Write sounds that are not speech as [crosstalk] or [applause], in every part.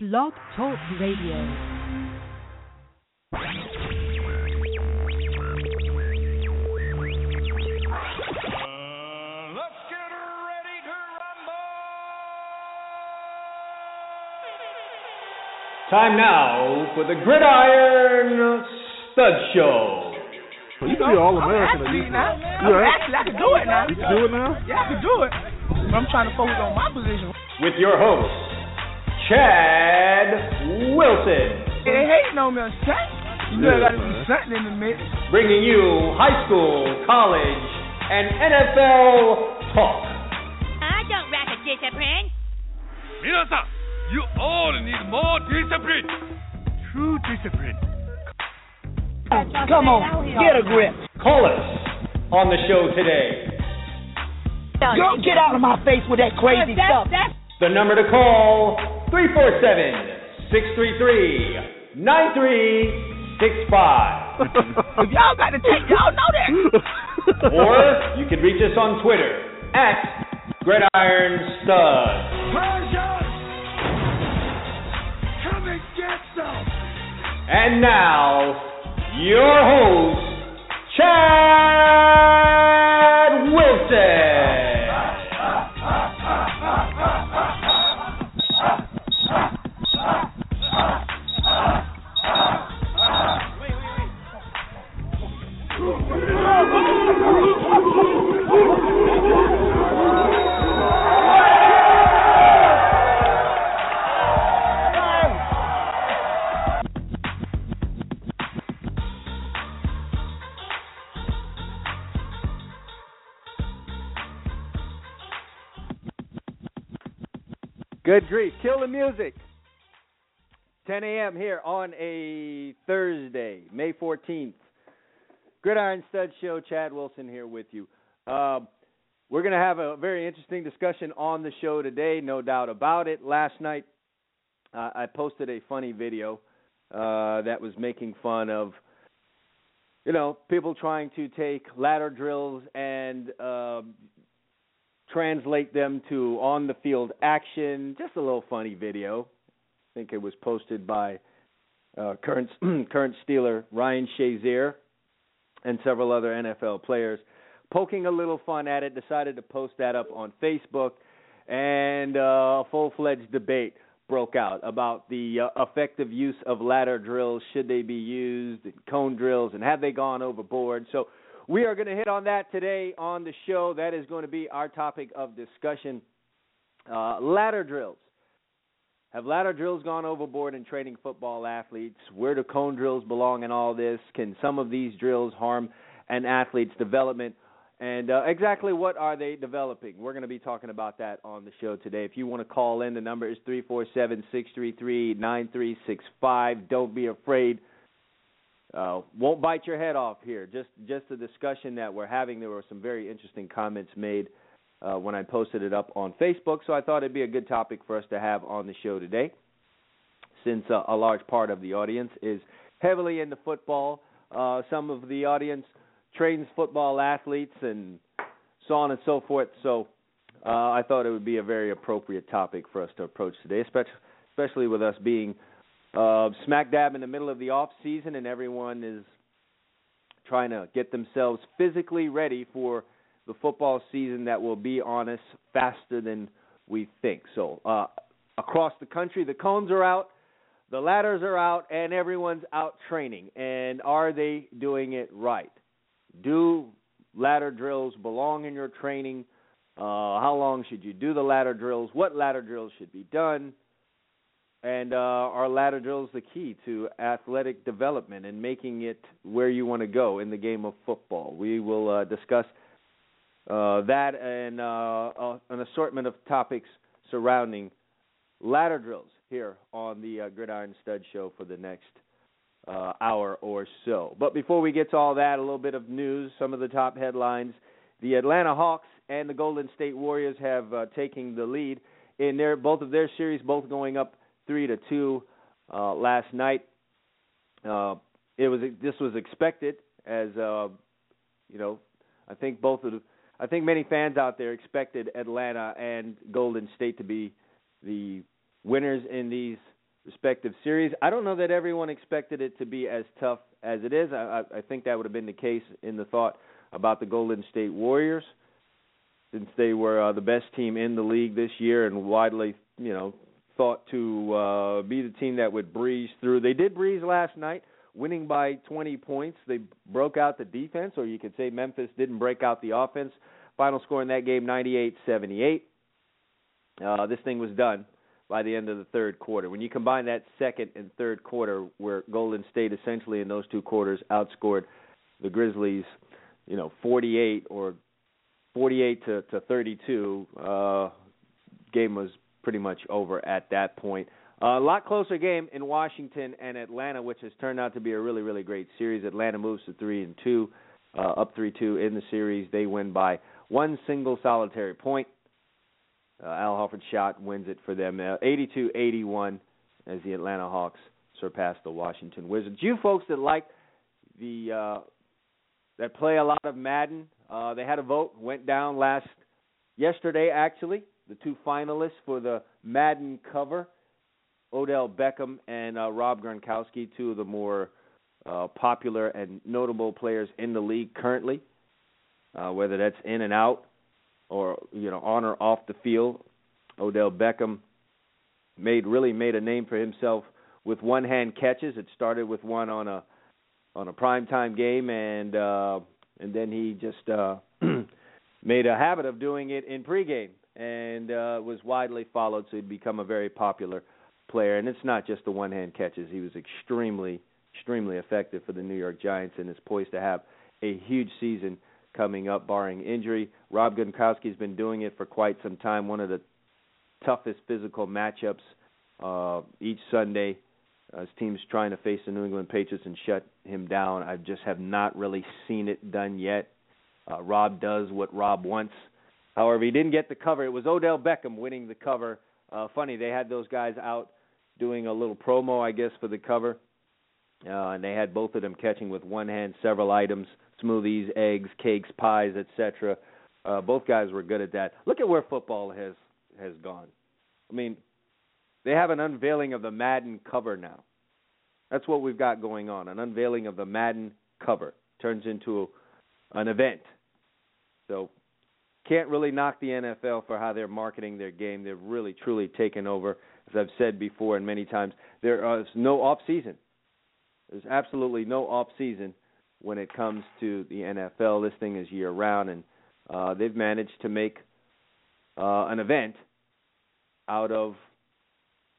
Blog Talk Radio. Uh, let's get ready to rumble! Time now for the Gridiron Stud Show. Well, you can be all American. Actually, now, Yeah. actually, I can do it now. You can do it now? Yeah, I can do it. But I'm trying to focus on my position. With your host, Chad Wilson. They hating on me, son. You know, I Yeah, got to man. do something in the mix. Bringing you high school, college, and NFL talk. I don't lack a discipline. 皆さん you all need more discipline. True discipline. Come on, get a grip. Call us on the show today. Girl, get out of my face with that crazy stuff. The number to call 347 633 9365. If y'all got to take, y'all know that. [laughs] Or you can reach us on Twitter at Gridiron Stud. Come and get some. And now, your host, Chad Wilson. Good grief. Kill the music. 10 a.m. here on a Thursday, May 14th. Gridiron Stud Show, Chad Wilson here with you. Um, we're going to have a very interesting discussion on the show today, no doubt about it. Last night, uh, I posted a funny video uh, that was making fun of, you know, people trying to take ladder drills and um translate them to on the field action. Just a little funny video. I think it was posted by uh, current [clears throat] current Steeler Ryan Shazier and several other NFL players. Poking a little fun at it, decided to post that up on Facebook, and uh, a full-fledged debate broke out about the uh, effective use of ladder drills. Should they be used? Cone drills, and have they gone overboard? So we are going to hit on that today on the show. That is going to be our topic of discussion. Uh, ladder drills. Have ladder drills gone overboard in training football athletes? Where do cone drills belong in all this? Can some of these drills harm an athlete's development? And uh, exactly what are they developing? We're going to be talking about that on the show today. If you want to call in, the number is three four seven six three three nine three six five. Don't be afraid uh, won't bite your head off here. Just just the discussion that we're having. There were some very interesting comments made uh, when I posted it up on Facebook, so I thought it'd be a good topic for us to have on the show today, since uh, a large part of the audience is heavily into football. Uh, some of the audience trains football athletes and so on and so forth. So uh, I thought it would be a very appropriate topic for us to approach today, especially especially with us being uh, smack dab in the middle of the off season, and everyone is trying to get themselves physically ready for the football season that will be on us faster than we think. So, uh, across the country, the cones are out, the ladders are out, and everyone's out training. And are they doing it right? Do ladder drills belong in your training? Uh, how long should you do the ladder drills? What ladder drills should be done? And uh, are ladder drills the key to athletic development and making it where you want to go in the game of football? We will uh, discuss uh, that and uh, uh, an assortment of topics surrounding ladder drills here on the uh, Gridiron Stud Show for the next hour or so. But before we get to all that, a little bit of news, some of the top headlines. The Atlanta Hawks and the Golden State Warriors have taken the lead in their both of their series, both going up three to two uh, last night. Uh, it was this was expected as uh, you know. I think both of the, I think many fans out there expected Atlanta and Golden State to be the winners in these respective series. I don't know that everyone expected it to be as tough as it is. I, I think that would have been the case in the thought about the Golden State Warriors, since they were uh, the best team in the league this year and widely, you know, thought to uh, be the team that would breeze through. They did breeze last night, winning by 20 points. They broke out the defense, or you could say Memphis didn't break out the offense. Final score in that game 98-78. Uh, this thing was done by the end of the third quarter. When you combine that second and third quarter, where Golden State essentially in those two quarters outscored the Grizzlies, you know, 48 or 48 to, to 32, uh, game was pretty much over at that point. A lot closer game in Washington and Atlanta, which has turned out to be a really, really great series. Atlanta moves to three and two, uh, up three two in the series. They win by one single solitary point. Uh, Al Horford shot wins it for them, uh, 82-81, as the Atlanta Hawks surpass the Washington Wizards. You folks that like the uh, that play a lot of Madden, uh, they had a vote went down last yesterday actually. The two finalists for the Madden cover, Odell Beckham and uh, Rob Gronkowski, two of the more uh, popular and notable players in the league currently. Uh, whether that's in and out or you know on or off the field. Odell Beckham made really made a name for himself with one hand catches. It started with one on a on a primetime game and uh and then he just uh [clears throat] made a habit of doing it in pregame and uh was widely followed so he'd become a very popular player and it's not just the one hand catches. He was extremely extremely effective for the New York Giants and is poised to have a huge season coming up, barring injury. Rob Gronkowski's been doing it for quite some time. One of the toughest physical matchups uh, each Sunday. His team's trying to face the New England Patriots and shut him down. I just have not really seen it done yet. Uh, Rob does what Rob wants. However, he didn't get the cover. It was Odell Beckham winning the cover. Uh, funny, they had those guys out doing a little promo, I guess, for the cover, uh, and they had both of them catching with one hand several items smoothies, eggs, cakes, pies, etc. Uh, both guys were good at that. Look at where football has has gone. I mean, they have an unveiling of the Madden cover now. That's what we've got going on. An unveiling of the Madden cover turns into an event. So can't really knock the NFL for how they're marketing their game. They've really truly taken over. As I've said before and many times, there is no off season. There's absolutely no off season when it comes to the NFL. This thing is year round, and uh, they've managed to make uh, an event out of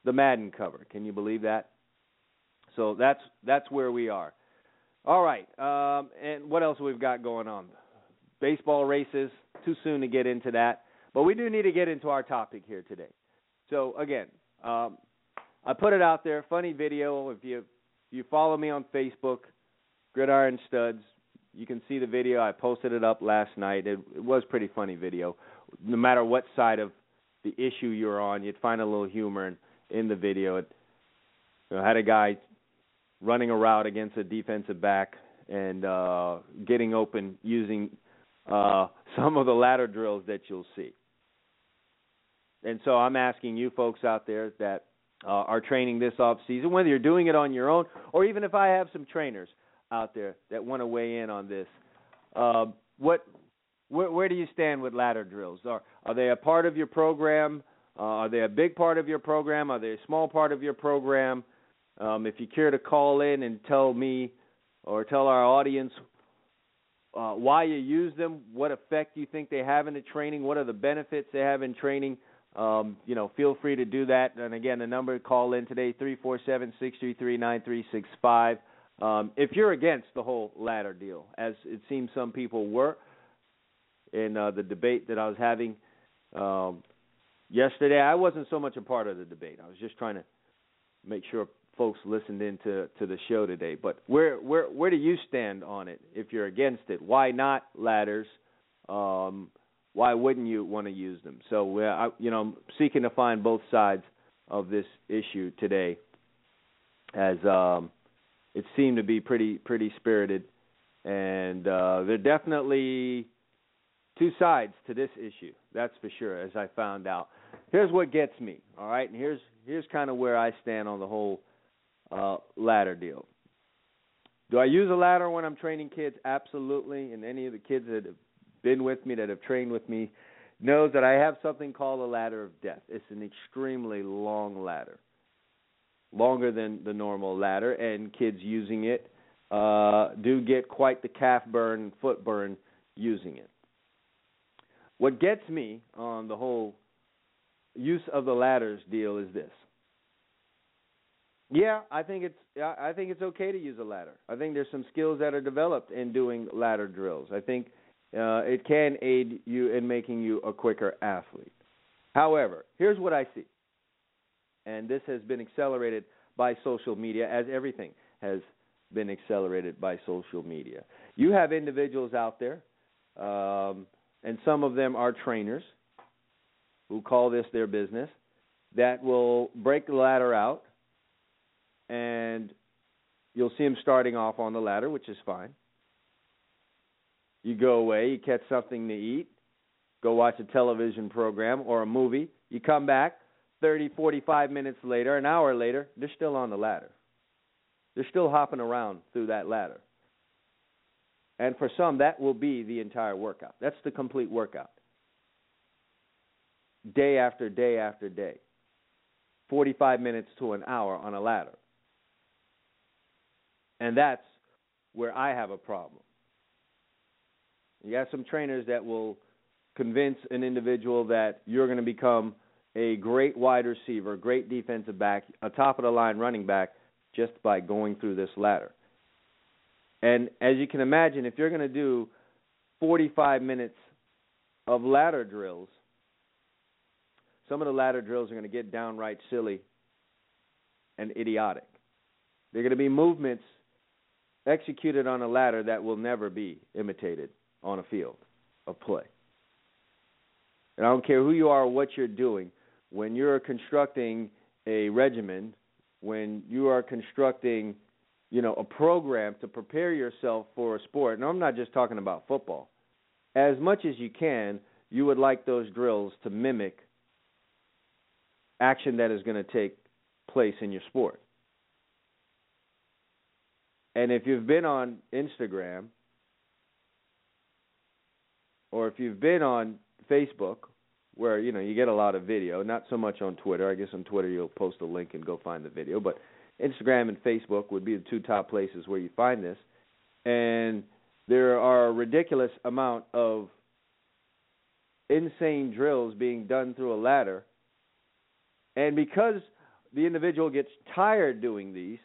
the Madden cover. Can you believe that? So that's that's where we are. All right, um, and what else we've got going on? Baseball races. Too soon to get into that, but we do need to get into our topic here today. So again, um, I put it out there. Funny video. If you if you follow me on Facebook, Gridiron Studs. You can see the video. I posted it up last night. It, it was pretty funny video. No matter what side of the issue you're on, you'd find a little humor in, in the video. It you know, had a guy running a route against a defensive back and uh, getting open using uh, [laughs] some of the ladder drills that you'll see. And so I'm asking you folks out there that uh, are training this off season, whether you're doing it on your own or even if I have some trainers out there that want to weigh in on this. Uh, what, where, where do you stand with ladder drills? Are are they a part of your program? Uh, are they a big part of your program? Are they a small part of your program? Um, if you care to call in and tell me or tell our audience uh, why you use them, what effect you think they have in the training, what are the benefits they have in training, um, you know, feel free to do that. And again, the number to call in today three four seven six three three nine three six five. Um, if you're against the whole ladder deal, as it seems some people were in uh, the debate that I was having um, yesterday, I wasn't so much a part of the debate. I was just trying to make sure folks listened into to the show today. But where where where do you stand on it? If you're against it, why not ladders? Um, why wouldn't you want to use them? So, uh, I, you know, I'm seeking to find both sides of this issue today. As um, it seemed to be pretty pretty spirited, and uh, there are definitely two sides to this issue. That's for sure, as I found out. here's what gets me. All right, and here's here's kind of where I stand on the whole uh, ladder deal. Do I use a ladder when I'm training kids? Absolutely. And any of the kids that have been with me, that have trained with me, knows that I have something called a ladder of death. It's an extremely long ladder, longer than the normal ladder, and kids using it uh, do get quite the calf burn, foot burn using it. What gets me on the whole use of the ladders deal is this. Yeah, I think it's I think it's okay to use a ladder. I think there's some skills that are developed in doing ladder drills. I think uh, it can aid you in making you a quicker athlete. However, here's what I see, and this has been accelerated by social media, as everything has been accelerated by social media. You have individuals out there, um, and some of them are trainers who call this their business, that will break the ladder out and you'll see him starting off on the ladder, which is fine. You go away, you catch something to eat, go watch a television program or a movie. You come back 30, 45 minutes later, an hour later, they're still on the ladder. They're still hopping around through that ladder. And for some, that will be the entire workout. That's the complete workout. Day after day after day. 45 minutes to an hour on a ladder. And that's where I have a problem. You have some trainers that will convince an individual that you're going to become a great wide receiver, great defensive back, a top of the line running back just by going through this ladder. And as you can imagine, if you're going to do 45 minutes of ladder drills, some of the ladder drills are going to get downright silly and idiotic. They're going to be movements executed on a ladder that will never be imitated on a field of play. And I don't care who you are or what you're doing, when you're constructing a regimen, when you are constructing, you know, a program to prepare yourself for a sport, and I'm not just talking about football. As much as you can, you would like those drills to mimic action that is going to take place in your sport. And if you've been on Instagram or if you've been on Facebook where you know you get a lot of video, not so much on Twitter. I guess on Twitter you'll post a link and go find the video, but Instagram and Facebook would be the two top places where you find this. And there are a ridiculous amount of insane drills being done through a ladder. And because the individual gets tired doing these,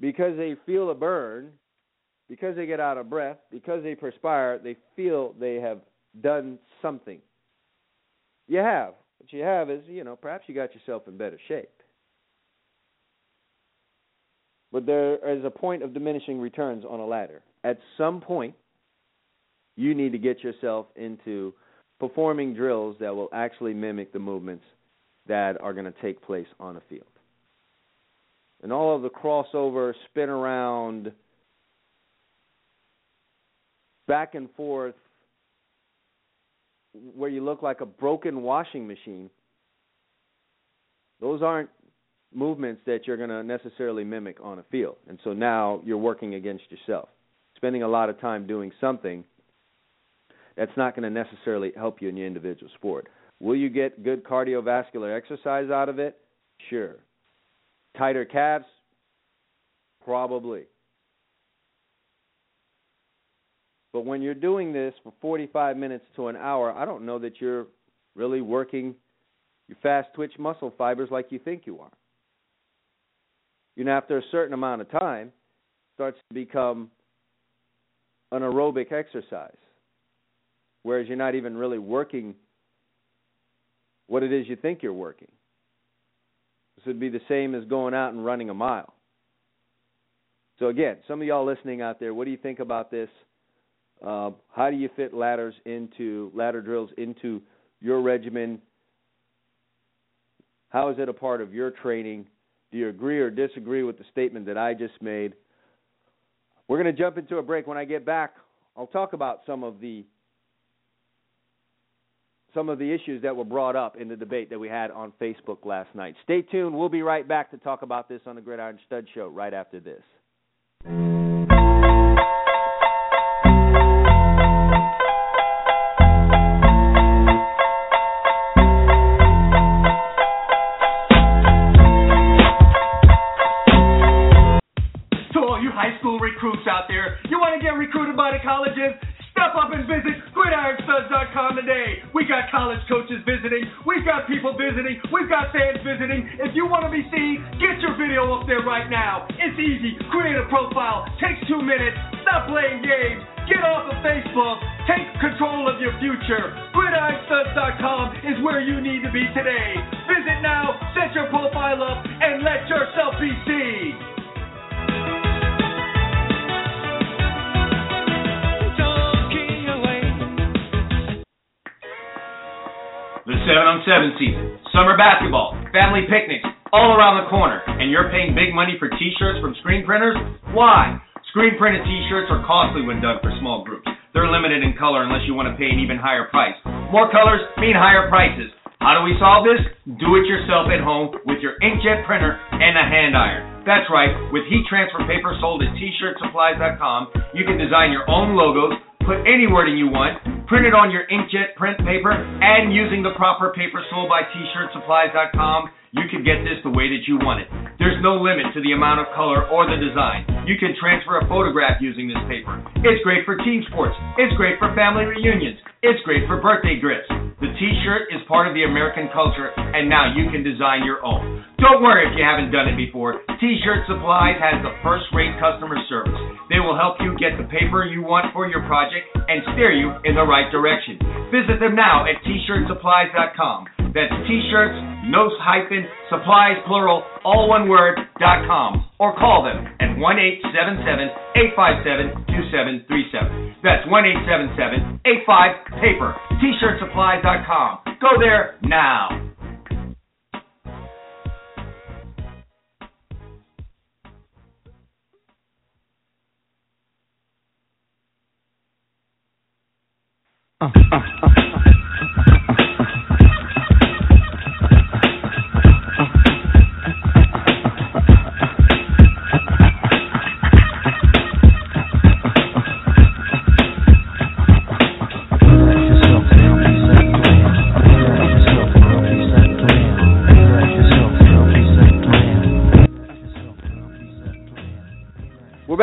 because they feel a burn, because they get out of breath, because they perspire, they feel they have done something. You have. What you have is, you know, perhaps you got yourself in better shape. But there is a point of diminishing returns on a ladder. At some point, you need to get yourself into performing drills that will actually mimic the movements that are going to take place on a field and all of the crossover, spin around, back and forth, where you look like a broken washing machine, those aren't movements that you're going to necessarily mimic on a field. And so now you're working against yourself, spending a lot of time doing something that's not going to necessarily help you in your individual sport. Will you get good cardiovascular exercise out of it? Sure. Tighter calves? Probably. But when you're doing this for 45 minutes to an hour, I don't know that you're really working your fast twitch muscle fibers like you think you are. You know, after a certain amount of time, starts to become an aerobic exercise, whereas you're not even really working what it is you think you're working. Would be the same as going out and running a mile. So again, some of y'all listening out there, what do you think about this? Uh, how do you fit ladders into ladder drills into your regimen? How is it a part of your training? Do you agree or disagree with the statement that I just made? We're going to jump into a break. When I get back, I'll talk about some of the some of the issues that were brought up in the debate that we had on Facebook last night. Stay tuned. We'll be right back to talk about this on the Gridiron Stud Show right after this. Visiting. If you want to be seen, get your video up there right now. It's easy. Create a profile. Takes two minutes. Stop playing games. Get off of Facebook. Take control of your future. GridironStuds.com is where you need to be today. Visit now, set your profile up, and let yourself be seen. The 7 on 7 season, summer basketball, family picnics, all around the corner, and you're paying big money for t shirts from screen printers? Why? Screen printed t shirts are costly when done for small groups. They're limited in color unless you want to pay an even higher price. More colors mean higher prices. How do we solve this? Do it yourself at home with your inkjet printer and a hand iron. That's right, with heat transfer paper sold at t-shirtsupplies.com, you can design your own logos, put any wording you want, print it on your inkjet print paper, and using the proper paper sold by t-shirtsupplies.com, you can get this the way that you want it. There's no limit to the amount of color or the design. You can transfer a photograph using this paper. It's great for team sports. It's great for family reunions. It's great for birthday gifts. The t-shirt is part of the American culture, and now you can design your own. Don't worry if you haven't done it before. T-Shirt Supplies has the first-rate customer service. They will help you get the paper you want for your project and steer you in the right direction. Visit them now at t-shirtsupplies.com. That's t-shirts, no hyphen, supplies plural, all one word, dot com. Or call them at 1-877-857-2737. That's 1-877-85-PAPER. T-shirtsupplies.com. Go there now. We're [laughs] [laughs]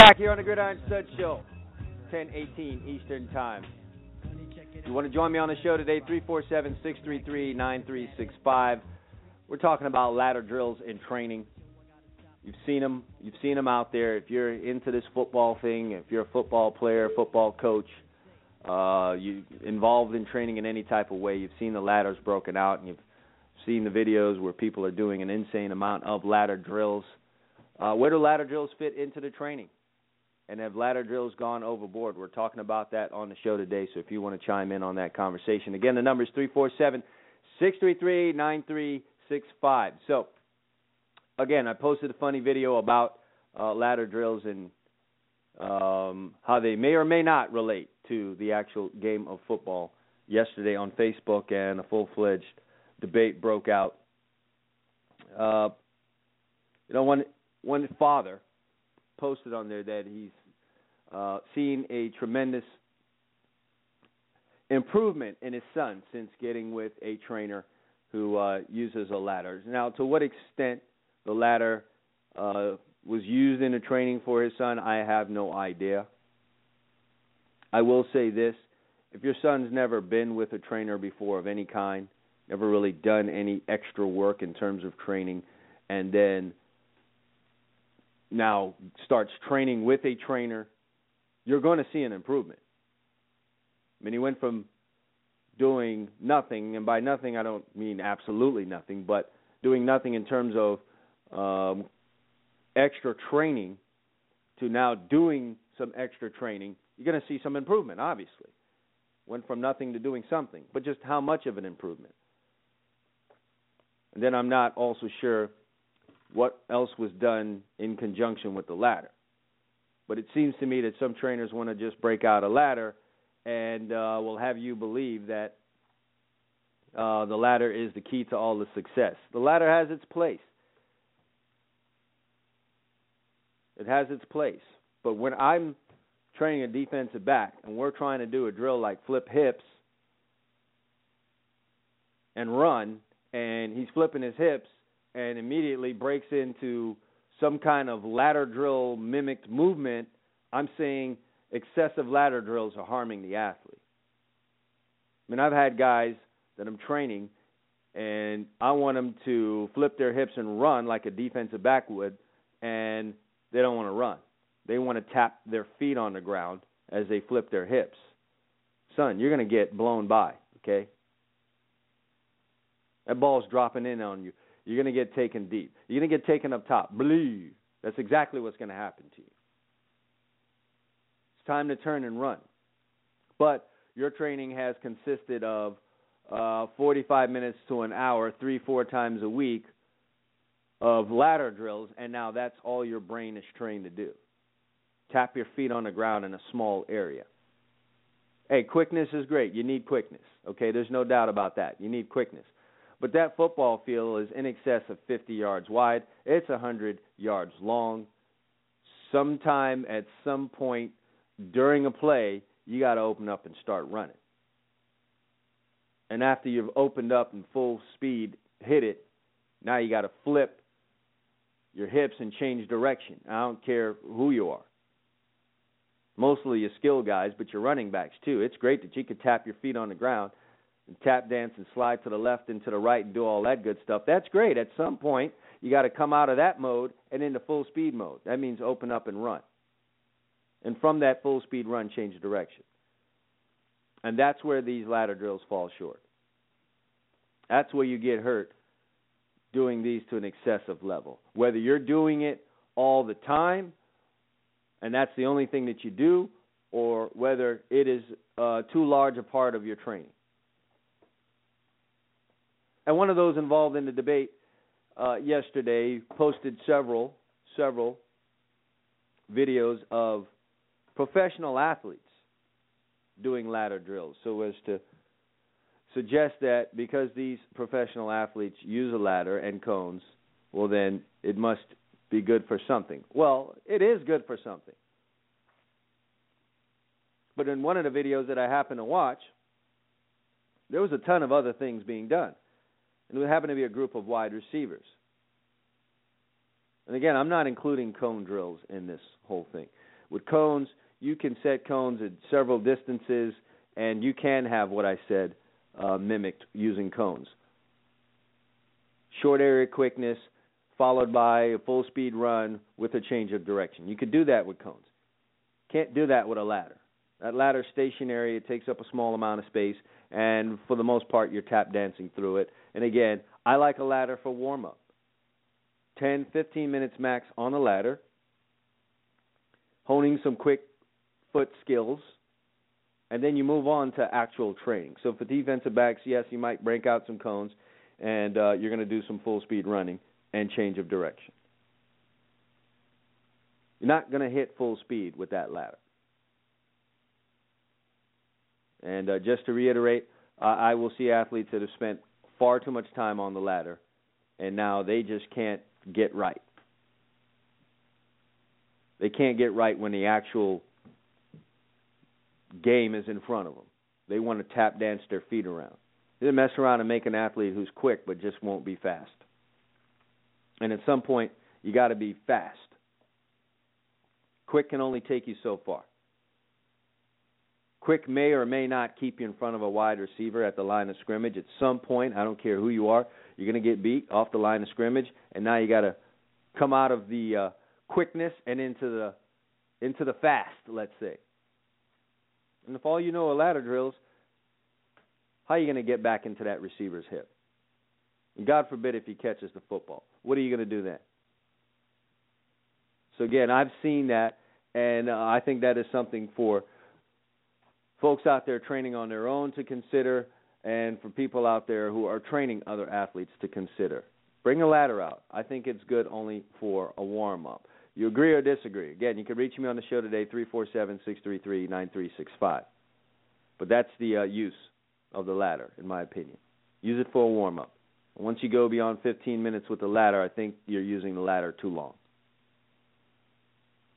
back here on the Gridiron Stud Show, 10:18 Eastern Time. If you want to join me on the show today, 347-633-9365. We're talking about ladder drills in training. You've seen them. You've seen them out there. If you're into this football thing, if you're a football player, football coach, uh, you involved in training in any type of way, you've seen the ladders broken out, and you've seen the videos where people are doing an insane amount of ladder drills. Uh, where do ladder drills fit into the training? And have ladder drills gone overboard? We're talking about that on the show today. So if you want to chime in on that conversation, again, the number is 347 633 9365. So again, I posted a funny video about uh, ladder drills and um, how they may or may not relate to the actual game of football yesterday on Facebook, and a full fledged debate broke out. Uh, you know, one one father posted on there that he's uh, seen a tremendous improvement in his son since getting with a trainer who uh, uses a ladder. Now, to what extent the ladder uh, was used in the training for his son, I have no idea. I will say this if your son's never been with a trainer before of any kind, never really done any extra work in terms of training, and then now starts training with a trainer, you're going to see an improvement. I mean, he went from doing nothing, and by nothing I don't mean absolutely nothing, but doing nothing in terms of um, extra training to now doing some extra training. You're going to see some improvement, obviously. Went from nothing to doing something, but just how much of an improvement? And then I'm not also sure what else was done in conjunction with the ladder. But it seems to me that some trainers want to just break out a ladder and uh, will have you believe that uh, the ladder is the key to all the success. The ladder has its place. It has its place. But when I'm training a defensive back and we're trying to do a drill like flip hips and run, and he's flipping his hips and immediately breaks into some kind of ladder drill mimicked movement, I'm saying excessive ladder drills are harming the athlete. I mean, I've had guys that I'm training, and I want them to flip their hips and run like a defensive back would, and they don't want to run. They want to tap their feet on the ground as they flip their hips. Son, you're going to get blown by, okay? That ball's dropping in on you. You're going to get taken deep. You're going to get taken up top. Believe. That's exactly what's going to happen to you. It's time to turn and run. But your training has consisted of uh, 45 minutes to an hour, three, four times a week of ladder drills, and now that's all your brain is trained to do. Tap your feet on the ground in a small area. Hey, quickness is great. You need quickness. Okay, there's no doubt about that. You need quickness. But that football field is in excess of 50 yards wide. It's 100 yards long. Sometime at some point during a play, you got to open up and start running. And after you've opened up and full speed hit it, now you got to flip your hips and change direction. I don't care who you are. Mostly your skill guys, but your running backs too. It's great that you could tap your feet on the ground and tap dance and slide to the left and to the right and do all that good stuff. That's great. At some point, you got to come out of that mode and into full speed mode. That means open up and run. And from that full speed run, change direction. And that's where these ladder drills fall short. That's where you get hurt doing these to an excessive level. Whether you're doing it all the time and that's the only thing that you do, or whether it is uh, too large a part of your training. And one of those involved in the debate uh, yesterday posted several several videos of professional athletes doing ladder drills so as to suggest that because these professional athletes use a ladder and cones, well then it must be good for something. Well, it is good for something. But in one of the videos that I happened to watch, there was a ton of other things being done. And it happened to be a group of wide receivers. And again, I'm not including cone drills in this whole thing. With cones, you can set cones at several distances, and you can have what I said uh, mimicked using cones. Short area quickness, followed by a full speed run with a change of direction. You could do that with cones. Can't do that with a ladder. That ladder stationary, it takes up a small amount of space, and for the most part, you're tap dancing through it. And again, I like a ladder for warm up. 10, 15 minutes max on a ladder, honing some quick foot skills, and then you move on to actual training. So for defensive backs, yes, you might break out some cones, and uh, you're going to do some full speed running and change of direction. You're not going to hit full speed with that ladder. And uh, just to reiterate, uh, I will see athletes that have spent far too much time on the ladder, and now they just can't get right. They can't get right when the actual game is in front of them. They want to tap dance their feet around. They mess around and make an athlete who's quick but just won't be fast. And at some point, you got to be fast. Quick can only take you so far. Quick may or may not keep you in front of a wide receiver at the line of scrimmage. At some point, I don't care who you are, you're going to get beat off the line of scrimmage, and now you got to come out of the uh, quickness and into the into the fast, let's say. And if all you know are ladder drills, how are you going to get back into that receiver's hip? And God forbid if he catches the football. What are you going to do then? So again, I've seen that, and uh, I think that is something for folks out there training on their own to consider, and for people out there who are training other athletes to consider. Bring a ladder out. I think it's good only for a warm up. You agree or disagree? Again, you can reach me on the show today, 347 633 9365. But that's the uh, use of the ladder, in my opinion. Use it for a warm up. Once you go beyond 15 minutes with the ladder, I think you're using the ladder too long.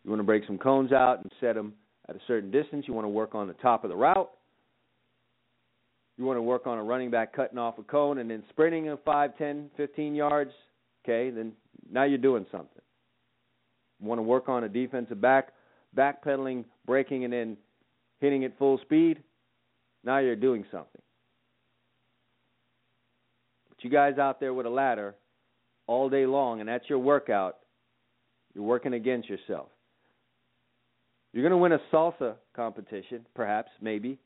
You want to break some cones out and set them at a certain distance. You want to work on the top of the route. You want to work on a running back cutting off a cone and then sprinting a 5, 10, 15 yards. Okay, then now you're doing something. You want to work on a defensive back, backpedaling, breaking, and then hitting at full speed. Now you're doing something. But you guys out there with a ladder all day long, and that's your workout, you're working against yourself. You're going to win a salsa competition, perhaps, maybe,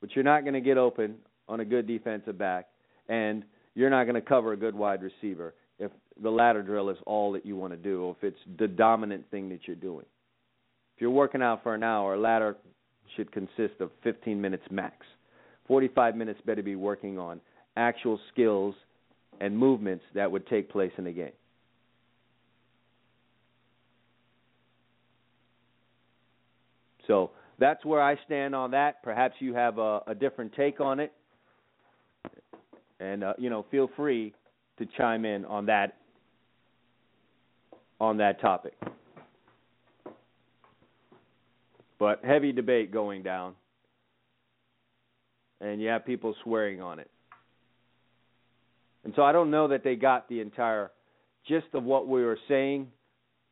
but you're not going to get open on a good defensive back, and you're not going to cover a good wide receiver if the ladder drill is all that you want to do, or if it's the dominant thing that you're doing. If you're working out for an hour, a ladder should consist of 15 minutes max. 45 minutes better be working on actual skills and movements that would take place in the game. So that's where I stand on that. Perhaps you have a, a different take on it, and uh, you know, feel free to chime in on that on that topic. But heavy debate going down, and you have people swearing on it. And so I don't know that they got the entire gist of what we were saying,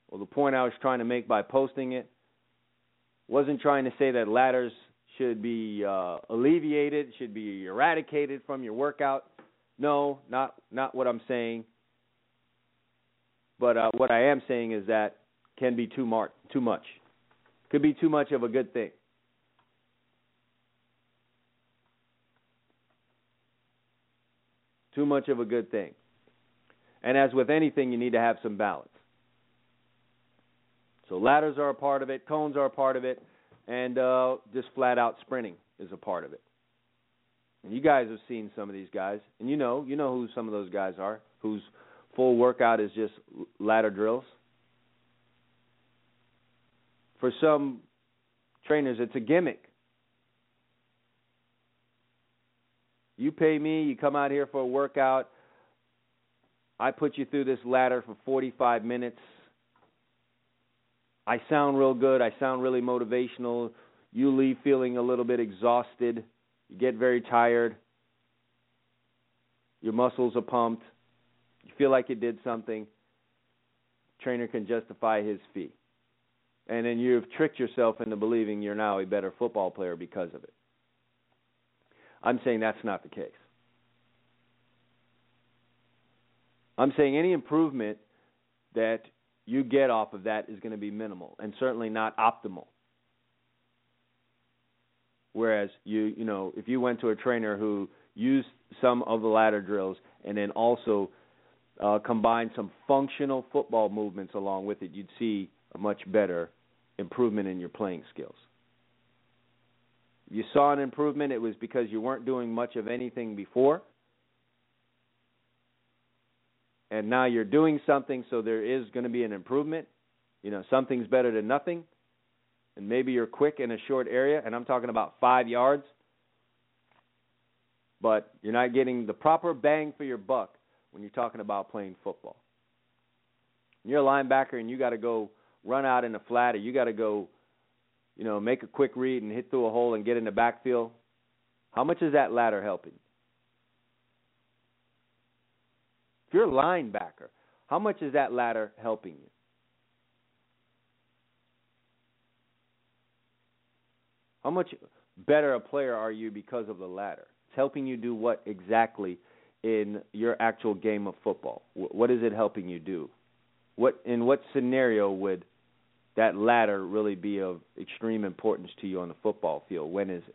or the point I was trying to make by posting it. Wasn't trying to say that ladders should be uh, alleviated, should be eradicated from your workout. No, not not what I'm saying. But uh, what I am saying is that can be too mar- too much. Could be too much of a good thing. Too much of a good thing. And as with anything, you need to have some balance. So ladders are a part of it, cones are a part of it, and uh, just flat out sprinting is a part of it. And you guys have seen some of these guys, and you know, you know who some of those guys are, whose full workout is just ladder drills. For some trainers, it's a gimmick. You pay me, you come out here for a workout. I put you through this ladder for 45 minutes. I sound real good. I sound really motivational. You leave feeling a little bit exhausted. You get very tired. Your muscles are pumped. You feel like you did something. Trainer can justify his fee. And then you've tricked yourself into believing you're now a better football player because of it. I'm saying that's not the case. I'm saying any improvement that you get off of that is going to be minimal and certainly not optimal. Whereas you you know if you went to a trainer who used some of the ladder drills and then also uh, combined some functional football movements along with it, you'd see a much better improvement in your playing skills. If you saw an improvement, it was because you weren't doing much of anything before. And now you're doing something, so there is going to be an improvement. You know, something's better than nothing and maybe you're quick in a short area, and I'm talking about five yards, but you're not getting the proper bang for your buck when you're talking about playing football. You're a linebacker and you got to go run out in the flat, or you got to go, you know, make a quick read and hit through a hole and get in the backfield. How much is that ladder helping? If you're a linebacker, how much is that ladder helping you? How much better a player are you because of the ladder? It's helping you do what exactly in your actual game of football? What is it helping you do? What in what scenario would that ladder really be of extreme importance to you on the football field? When is it?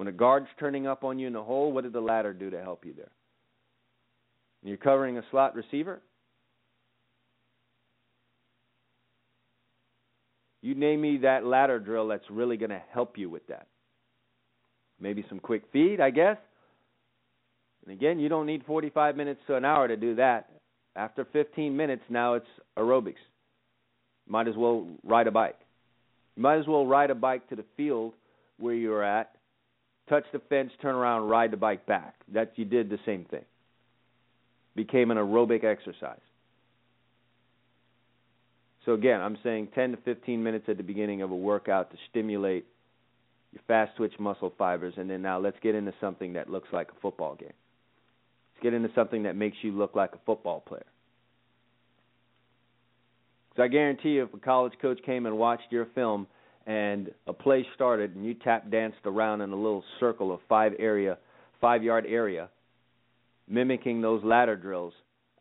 When a guard's turning up on you in the hole, what did the ladder do to help you there? You're covering a slot receiver. You name me that ladder drill that's really going to help you with that. Maybe some quick feed, I guess. And again, you don't need 45 minutes to an hour to do that. After 15 minutes, now it's aerobics. Might as well ride a bike. You might as well ride a bike to the field where you're at touch the fence, turn around, ride the bike back. That you did the same thing. Became an aerobic exercise. So again, I'm saying 10 to 15 minutes at the beginning of a workout to stimulate your fast twitch muscle fibers, and then now let's get into something that looks like a football game. Let's get into something that makes you look like a football player. Because I guarantee you, if a college coach came and watched your film and a play started and you tap danced around in a little circle of five area, five yard area, mimicking those ladder drills,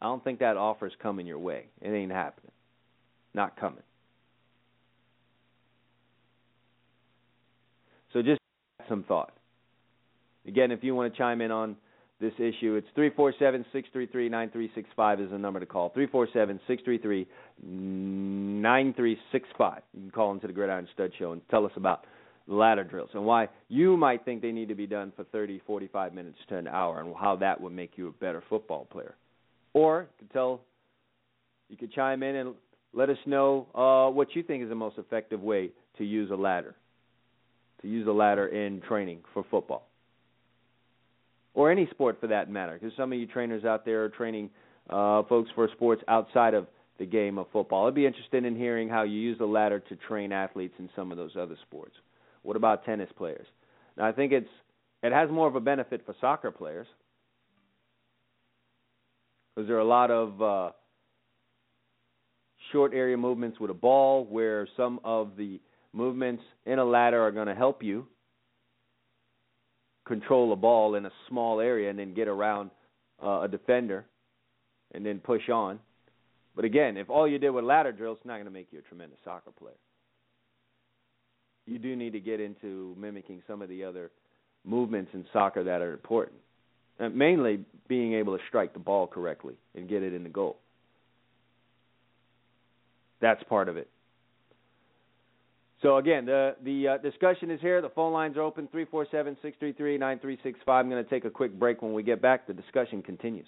I don't think that offer's coming your way. It ain't happening. Not coming. So just some thought. Again, if you want to chime in on this issue, it's 347 633 9365 is the number to call. 347 633 9365. You can call into the Gridiron Stud Show and tell us about ladder drills and why you might think they need to be done for 30, 45 minutes to an hour and how that would make you a better football player. Or you could tell, you could chime in and let us know uh, what you think is the most effective way to use a ladder, to use a ladder in training for football, or any sport for that matter. Because some of you trainers out there are training uh, folks for sports outside of the game of football. I'd be interested in hearing how you use the ladder to train athletes in some of those other sports. What about tennis players? Now, I think it's it has more of a benefit for soccer players because there are a lot of uh, short area movements with a ball where some of the movements in a ladder are going to help you control a ball in a small area and then get around uh, a defender and then push on. But again, if all you did with ladder drills, it's not going to make you a tremendous soccer player. You do need to get into mimicking some of the other movements in soccer that are important. And mainly being able to strike the ball correctly and get it in the goal. That's part of it. So again, the the uh, discussion is here. The phone lines are open 347-633-9365. I'm going to take a quick break. When we get back, the discussion continues.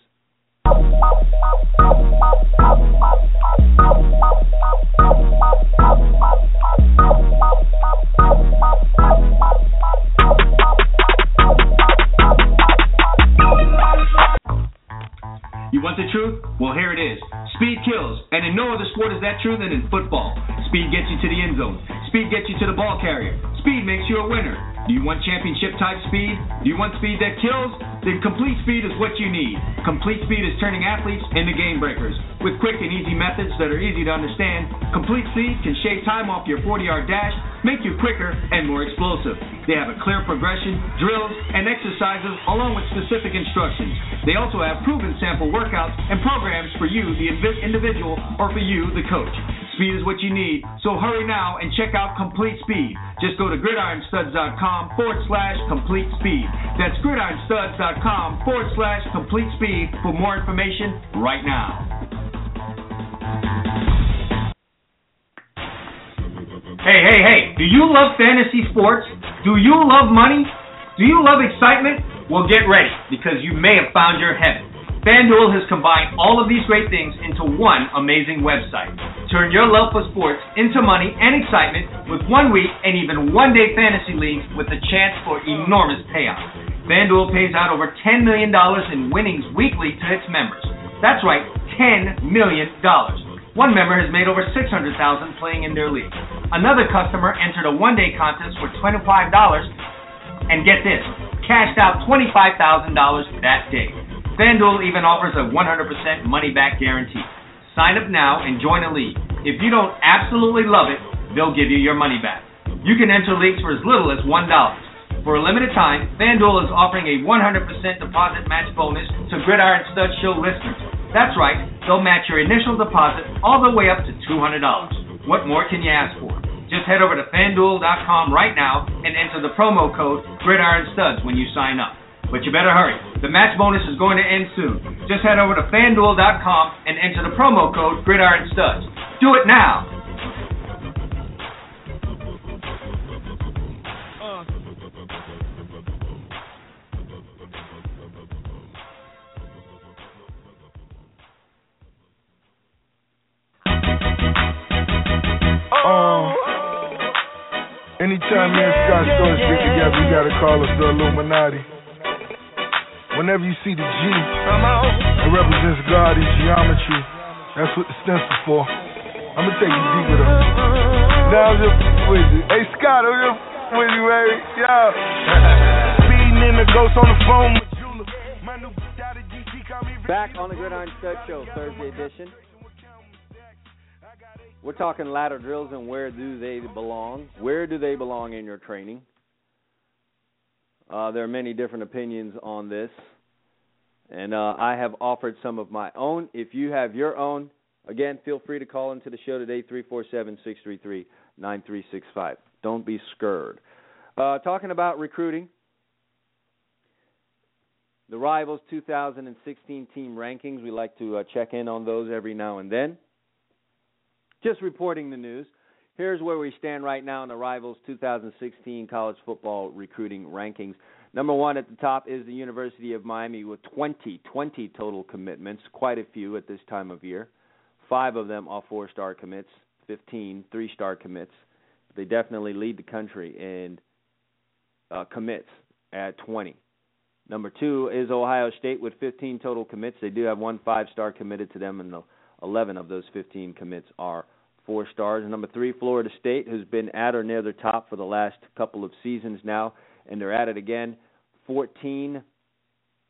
You want the truth? Well, here it is. Speed kills, and in no other sport is that true than in football. Speed gets you to the end zone. Speed gets you to the ball carrier. Speed makes you a winner. Do you want championship type speed? Do you want speed that kills? Then complete speed is what you need. Complete speed is turning athletes into game breakers. With quick and easy methods that are easy to understand, complete speed can shave time off your 40 yard dash, make you quicker and more explosive. They have a clear progression, drills, and exercises along with specific instructions. They also have proven sample workouts and programs for you, the individual, or for you, the coach. Speed is what you need, so hurry now and check out Complete Speed. Just go to gridironstuds.com forward slash complete speed. That's gridironstuds.com forward slash complete speed for more information right now. Hey, hey, hey, do you love fantasy sports? Do you love money? Do you love excitement? Well, get ready because you may have found your heaven. FanDuel has combined all of these great things into one amazing website. Turn your love for sports into money and excitement with one week and even one day fantasy leagues with a chance for enormous payouts. FanDuel pays out over $10 million in winnings weekly to its members. That's right, $10 million. One member has made over 600,000 playing in their league. Another customer entered a one-day contest for $25 and get this, cashed out $25,000 that day. FanDuel even offers a 100% money back guarantee. Sign up now and join a league. If you don't absolutely love it, they'll give you your money back. You can enter leagues for as little as $1. For a limited time, FanDuel is offering a 100% deposit match bonus to Gridiron Stud Show listeners. That's right, they'll match your initial deposit all the way up to $200. What more can you ask for? Just head over to fanduel.com right now and enter the promo code Gridiron Studs when you sign up. But you better hurry. The match bonus is going to end soon. Just head over to fanduel.com and enter the promo code Gridiron Studs. Do it now. Uh, Anytime me and Scott Storch get together, you gotta call us the Illuminati. Whenever you see the G, it represents God in geometry. That's what the stencil for. I'm gonna take you deeper though. Now I'm just with you. Hey Scott, I'm just with you, baby. Yo. [laughs] Speeding in the ghost on the phone. Back on the Gridiron Stud Show, Thursday edition. We're talking ladder drills and where do they belong? Where do they belong in your training? Uh, there are many different opinions on this, and uh, I have offered some of my own. If you have your own, again, feel free to call into the show today, 347 633 9365. Don't be scared. Uh, talking about recruiting, the Rivals 2016 team rankings. We like to uh, check in on those every now and then. Just reporting the news. Here's where we stand right now in the Rivals 2016 college football recruiting rankings. Number one at the top is the University of Miami with 20, 20 total commitments, quite a few at this time of year. Five of them are four star commits, 15 three star commits. They definitely lead the country in uh, commits at 20. Number two is Ohio State with 15 total commits. They do have one five star committed to them, and the 11 of those 15 commits are four stars. Number three, Florida State, who's been at or near the top for the last couple of seasons now, and they're at it again. 14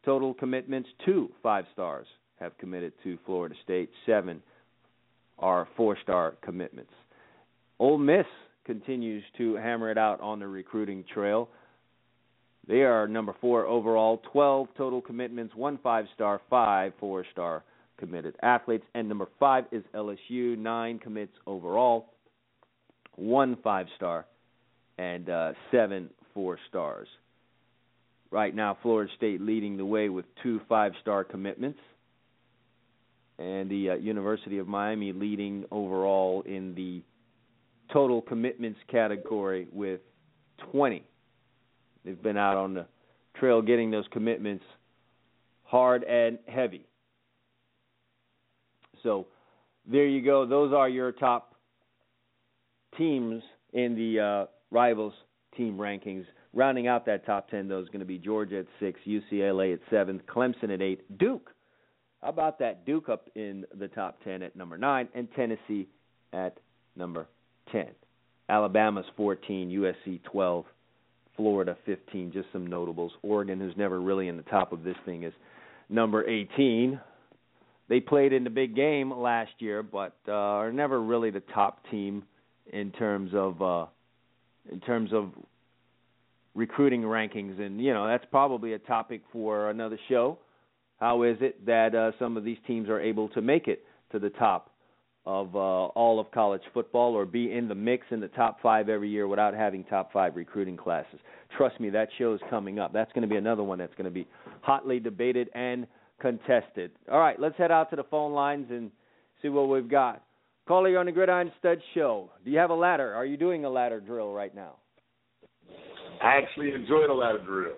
total commitments. Two five stars have committed to Florida State. Seven are four star commitments. Ole Miss continues to hammer it out on the recruiting trail. They are number four overall, 12 total commitments, one five star, five four star committed athletes. And number five is LSU, nine commits overall, one five star, and uh, seven four stars. Right now, Florida State leading the way with two five star commitments, and the uh, University of Miami leading overall in the total commitments category with 20 They've been out on the trail getting those commitments hard and heavy. So there you go. Those are your top teams in the uh, rivals team rankings. Rounding out that top 10, though, is going to be Georgia at 6, UCLA at 7, Clemson at 8, Duke. How about that? Duke up in the top 10 at number 9, and Tennessee at number 10. Alabama's 14, USC 12, Florida 15, just some notables. Oregon, who's never really in the top of this thing, is number 18. They played in the big game last year, but uh, are never really the top team in terms of uh, in terms of recruiting rankings, and you know that's probably a topic for another show. How is it that uh, some of these teams are able to make it to the top of uh, all of college football or be in the mix in the top five every year without having top five recruiting classes. Trust me, that show is coming up. That's going to be another one that's going to be hotly debated and contested. All right, let's head out to the phone lines and see what we've got. Caller, on the Gridiron Stud Show. Do you have a ladder? Are you doing a ladder drill right now? I actually enjoy the ladder drill.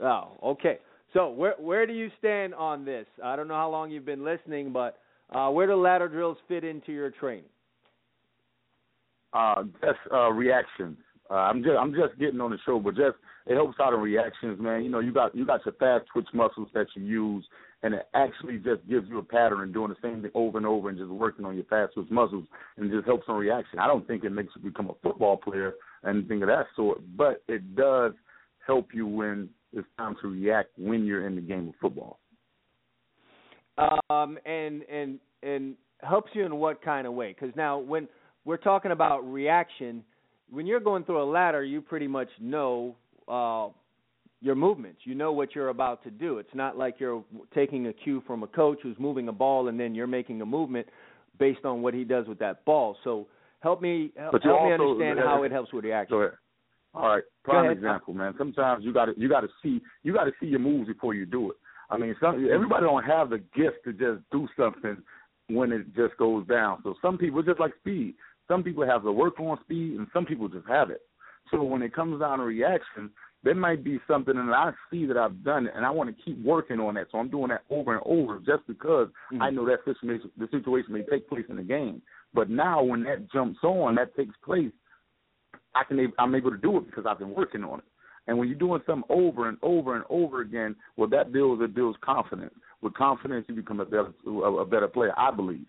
Oh, okay. So where where do you stand on this? I don't know how long you've been listening, but uh, where do ladder drills fit into your training? Uh, just uh, reactions. Uh, I'm just I'm just getting on the show, but just it helps out in reactions, man. You know, you got you got your fast twitch muscles that you use, and it actually just gives you a pattern and doing the same thing over and over and just working on your fast twitch muscles, and just helps on reaction. I don't think it makes you become a football player anything of that sort, but it does help you when it's time to react when you're in the game of football. Um, and and and helps you in what kind of way? Because now when we're talking about reaction, when you're going through a ladder, you pretty much know uh, your movements. You know what you're about to do. It's not like you're taking a cue from a coach who's moving a ball and then you're making a movement based on what he does with that ball. So help me help, help me understand how it helps with. Go ahead. All right, prime example, man. Sometimes you got to you got to see you got to see your moves before you do it. I mean, some everybody don't have the gift to just do something when it just goes down. So some people just like speed. Some people have to work on speed, and some people just have it. So when it comes down to reaction, there might be something that I see that I've done, and I want to keep working on that. So I'm doing that over and over, just because Mm-hmm. I know that situation, the situation may take place in the game. But now, when that jumps on, that takes place. I can I'm able to do it because I've been working on it. And when you're doing something over and over and over again, well, that builds it builds confidence. With confidence, you become a better a, better player. I believe.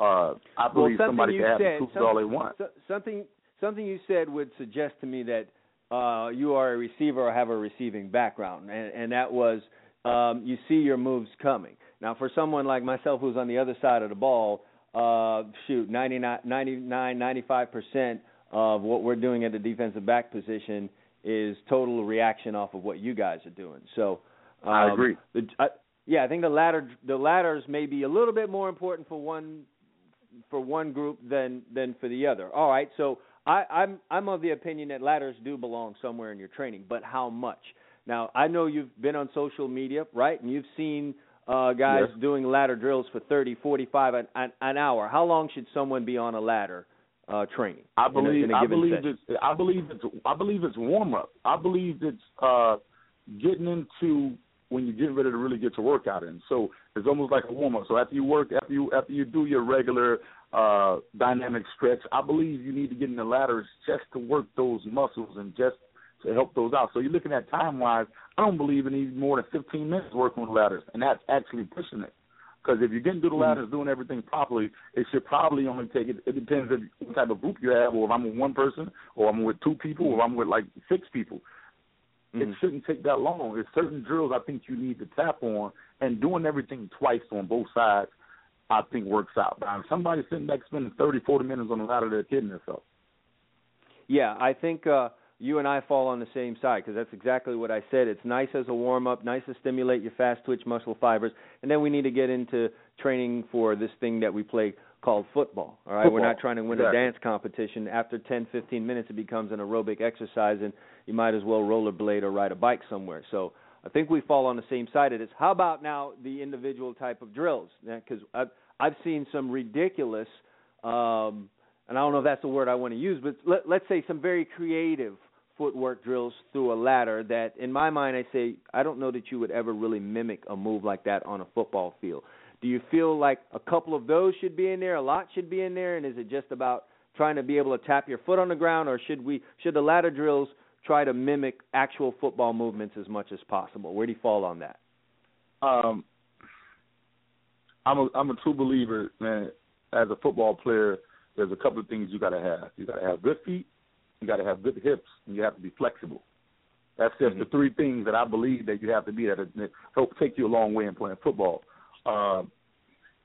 Uh, I believe well, somebody can have said, the all they want. Something something you said would suggest to me that uh, you are a receiver or have a receiving background, and, and that was um, you see your moves coming. Now, for someone like myself who's on the other side of the ball, uh, shoot, 99, 99 95% of what we're doing at the defensive back position is total reaction off of what you guys are doing. So um, I agree. The, I, yeah, I think the latter the ladders may be a little bit more important for one for one group than than for the other. All right, so I, I'm I'm of the opinion that ladders do belong somewhere in your training, but how much? Now I know you've been on social media, right, and you've seen uh, guys yes. doing ladder drills for 30, 45 an, an, an hour. How long should someone be on a ladder uh, training? I believe. In a, in a I believe session? it's. I believe it's. I believe it's warm up. I believe it's uh, getting into when you're getting ready to really get your workout in. So it's almost like a warm up. So after you work, after you after you do your regular uh, dynamic stretch, I believe you need to get in the ladders just to work those muscles and just to help those out. So you're looking at time wise. I don't believe in even more than 15 minutes working with ladders, and that's actually pushing it. Because if you're getting through the mm-hmm. ladders, doing everything properly, it should probably only take it. It depends if what type of group you have, or if I'm with one person, or I'm with two people, or I'm with like six people. Mm-hmm. It shouldn't take that long. There's certain drills I think you need to tap on, and doing everything twice on both sides, I think works out. Now, if somebody's sitting back spending 30, 40 minutes on the ladder, they're kidding themselves. Yeah, I think uh, you and I fall on the same side because that's exactly what I said. It's nice as a warm up, nice to stimulate your fast twitch muscle fibers, and then we need to get into training for this thing that we play called football. All right, football. we're not trying to win exactly. a dance competition. After 10, 15 minutes, it becomes an aerobic exercise, and you might as well rollerblade or ride a bike somewhere. So I think we fall on the same side of this. How about now the individual type of drills? Because I've I've seen some ridiculous. Um, and I don't know if that's the word I want to use, but let, let's say some very creative footwork drills through a ladder that in my mind I say I don't know that you would ever really mimic a move like that on a football field. Do you feel like a couple of those should be in there, a lot should be in there and is it just about trying to be able to tap your foot on the ground or should we should the ladder drills try to mimic actual football movements as much as possible? Where do you fall on that? Um I'm a I'm a true believer, man, as a football player, there's a couple of things you gotta have. You gotta have good feet you got to have good hips, and you have to be flexible. That's just mm-hmm. the three things that I believe that you have to be that help take you a long way in playing football. Uh,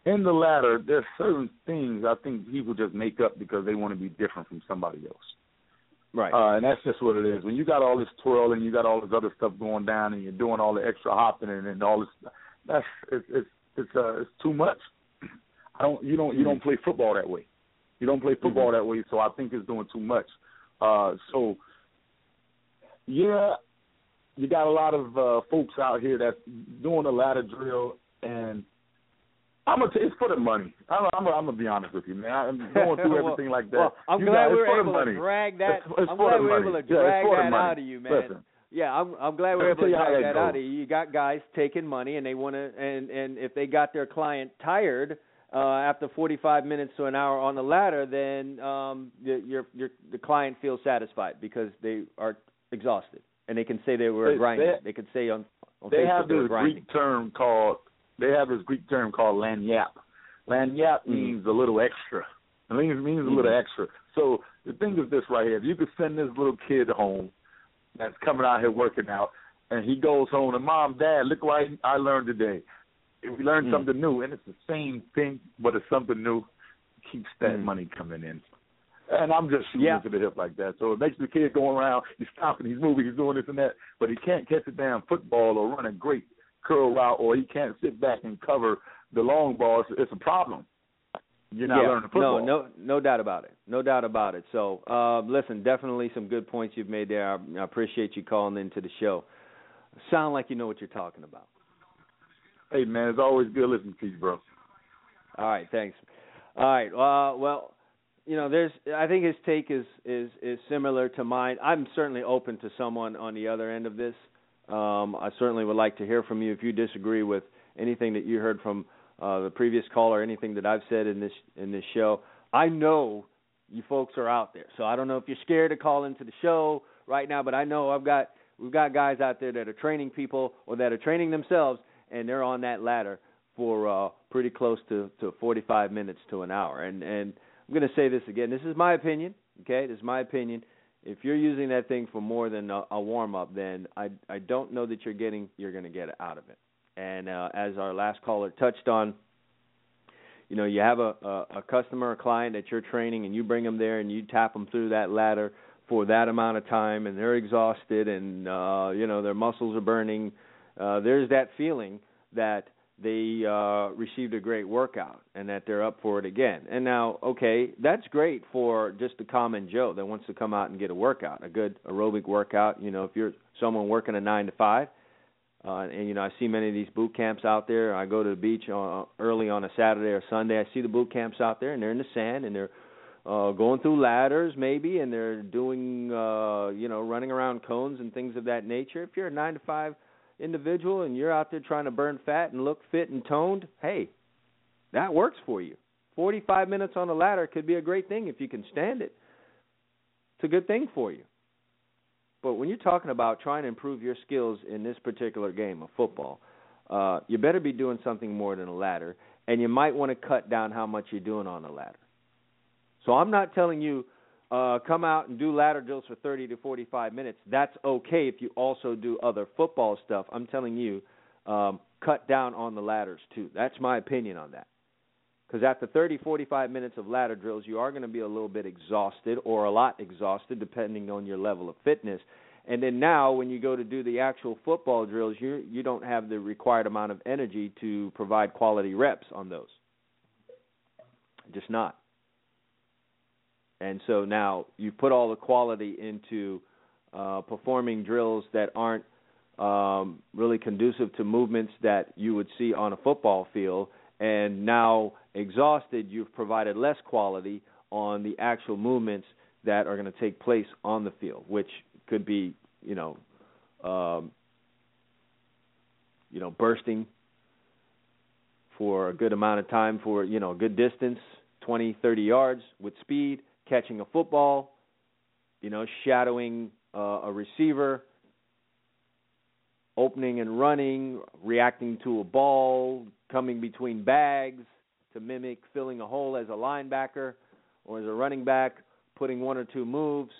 in the latter, there's certain things I think people just make up because they want to be different from somebody else. Right. Uh, and that's just what it is. When you got all this twirl and you got all this other stuff going down and you're doing all the extra hopping and, and all this, that's it's it's it's uh it's too much. I don't you don't you don't Mm-hmm. play football that way. You don't play football that way, so I think it's doing too much. Uh, so, yeah, you got a lot of uh, folks out here that's doing a ladder drill, and I'm gonna. T- it's for the money. I'm. I'm. I'm gonna be honest with you, man. I'm going through [laughs] well, everything like that. Well, I'm you glad we were able to drag that. It's, it's I'm glad we were money. able to yeah, drag for that out of you, man. Listen, yeah, I'm I'm glad we were able to drag that that out of you. You got guys taking money and they want to and and if they got their client tired uh after 45 minutes to an hour on the ladder, then um the, your your the client feels satisfied because they are exhausted and they can say they were They- grinding. they- They, could say on on they Facebook have this. Greek term called. They have this Greek term called lagniappe. Lagniappe Mm. means a little extra. It means means a little extra. So the thing is this right here: if you could send this little kid home that's coming out here working out, and he goes home and mom, dad, look what I, I learned today. If we learn Mm. something new, and it's the same thing, but it's something new, keeps that Mm. money coming in. And I'm just shooting Yeah. to the hip like that. So it makes the kid going around, he's stopping, he's moving, he's doing this and that, but he can't catch a damn football or run a great curl route, or he can't sit back and cover the long ball. It's, it's a problem. You're not yeah, learning football. No, no, no doubt about it. No doubt about it. So, uh, listen, definitely some good points you've made there. I, I appreciate you calling into the show. Sound like you know what you're talking about. Hey man, it's always good listening to you, bro. All right, thanks. All right. Uh, well, you know, there's. I think his take is is is similar to mine. I'm certainly open to someone on the other end of this. Um, I certainly would like to hear from you if you disagree with anything that you heard from uh, the previous caller, or anything that I've said in this in this show. I know you folks are out there. So I don't know if you're scared to call into the show right now, but I know I've got we've got guys out there that are training people or that are training themselves, and they're on that ladder for uh, pretty close to to 45 minutes to an hour. And and I'm going to say this again. This is my opinion. Okay, this is my opinion. If you're using that thing for more than a, a warm up, then I I don't know that you're getting you're going to get out of it. And uh, as our last caller touched on, you know, you have a, a a customer, a client that you're training, and you bring them there and you tap them through that ladder for that amount of time, and they're exhausted, and uh, you know their muscles are burning. Uh, there's that feeling that they uh, received a great workout and that they're up for it again. And now, okay, that's great for just a common Joe that wants to come out and get a workout, a good aerobic workout. You know, if you're someone working a nine to five, uh, and you know, I see many of these boot camps out there. I go to the beach uh, early on a Saturday or Sunday. I see the boot camps out there, and they're in the sand, and they're uh, going through ladders maybe, and they're doing, uh, you know, running around cones and things of that nature. If you're a nine to five individual and you're out there trying to burn fat and look fit and toned, hey, that works for you. 45 minutes on a ladder could be a great thing if you can stand it. It's a good thing for you. But when you're talking about trying to improve your skills in this particular game of football, uh, you better be doing something more than a ladder, and you might want to cut down how much you're doing on the ladder. So I'm not telling you uh, come out and do ladder drills for 30 to 45 minutes. That's okay if you also do other football stuff. I'm telling you, um, cut down on the ladders too. That's my opinion on that. Because after 30, 45 minutes of ladder drills, you are going to be a little bit exhausted or a lot exhausted, depending on your level of fitness. And then now, when you go to do the actual football drills, you you don't have the required amount of energy to provide quality reps on those. Just not. And so now you put all the quality into uh, performing drills that aren't um, really conducive to movements that you would see on a football field. And now, exhausted, you've provided less quality on the actual movements that are going to take place on the field, which could be, you know, um, you know, bursting for a good amount of time for you know a good distance, 20, 30 yards with speed, catching a football, you know, shadowing uh, a receiver, opening and running, reacting to a ball, coming between bags to mimic filling a hole as a linebacker or as a running back, putting one or two moves,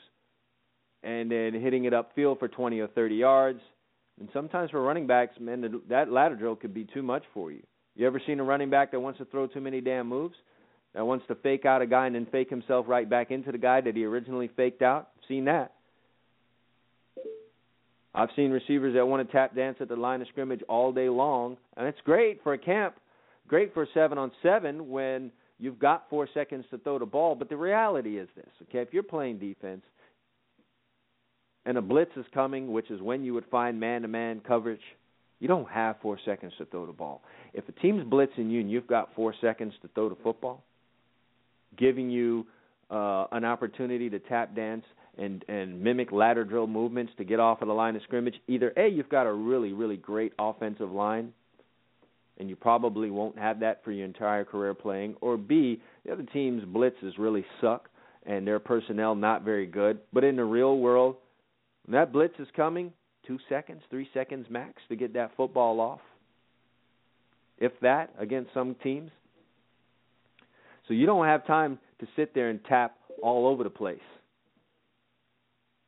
and then hitting it upfield for 20 or 30 yards. And sometimes for running backs, man, that ladder drill could be too much for you. You ever seen a running back that wants to throw too many damn moves? That wants to fake out a guy and then fake himself right back into the guy that he originally faked out. seen that. I've seen receivers that want to tap dance at the line of scrimmage all day long, and it's great for a camp, great for seven on seven when you've got four seconds to throw the ball. But the reality is this, okay? If you're playing defense and a blitz is coming, which is when you would find man to man coverage, you don't have four seconds to throw the ball. If a team's blitzing you and you've got four seconds to throw the football, giving you uh, an opportunity to tap dance and and mimic ladder drill movements to get off of the line of scrimmage, either a you've got a really really great offensive line, and you probably won't have that for your entire career playing, or b the other team's blitzes really suck and their personnel not very good. But in the real world, when that blitz is coming, two seconds, three seconds max to get that football off. If that against some teams, so you don't have time to sit there and tap all over the place.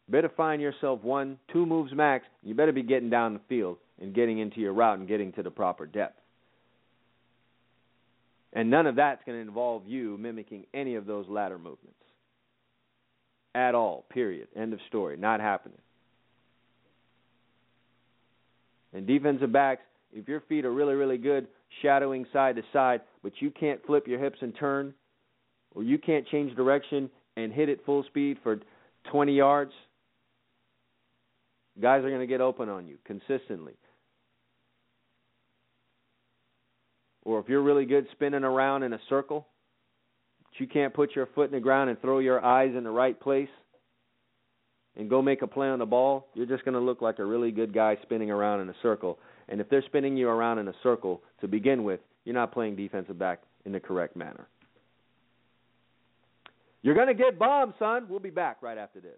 better find yourself one, two moves max. You better be getting down the field and getting into your route and getting to the proper depth. And none of that's going to involve you mimicking any of those ladder movements at all, period. End of story. Not happening. And defensive backs, if your feet are really, really good, shadowing side to side, but you can't flip your hips and turn, or you can't change direction and hit it full speed for 20 yards, guys are going to get open on you consistently. Or if you're really good spinning around in a circle, but you can't put your foot in the ground and throw your eyes in the right place and go make a play on the ball, you're just going to look like a really good guy spinning around in a circle. And if they're spinning you around in a circle to begin with, you're not playing defensive back in the correct manner. You're going to get bombed, son. We'll be back right after this.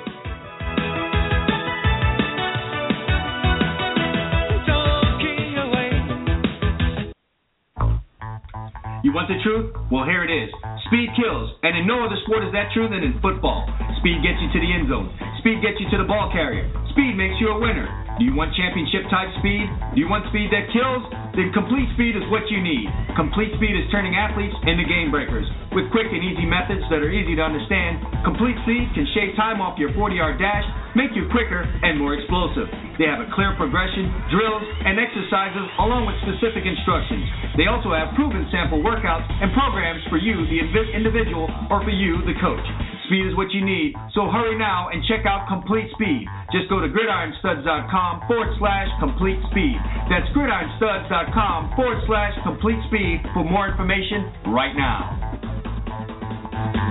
You want the truth? Well, here it is. Speed kills, and in no other sport is that true than in football. Speed gets you to the end zone. Speed gets you to the ball carrier. Speed makes you a winner. Do you want championship type speed? Do you want speed that kills? Then complete speed is what you need. Complete speed is turning athletes into game breakers. With quick and easy methods that are easy to understand, Complete Speed can shave time off your 40 yard dash, make you quicker and more explosive. They have a clear progression, drills, and exercises along with specific instructions. They also have proven sample workouts and programs for you, the individual, or for you, the coach. Speed is what you need, so hurry now and check out Complete Speed. Just go to gridironstuds.com forward slash complete speed. That's gridironstuds.com forward slash complete speed for more information right now.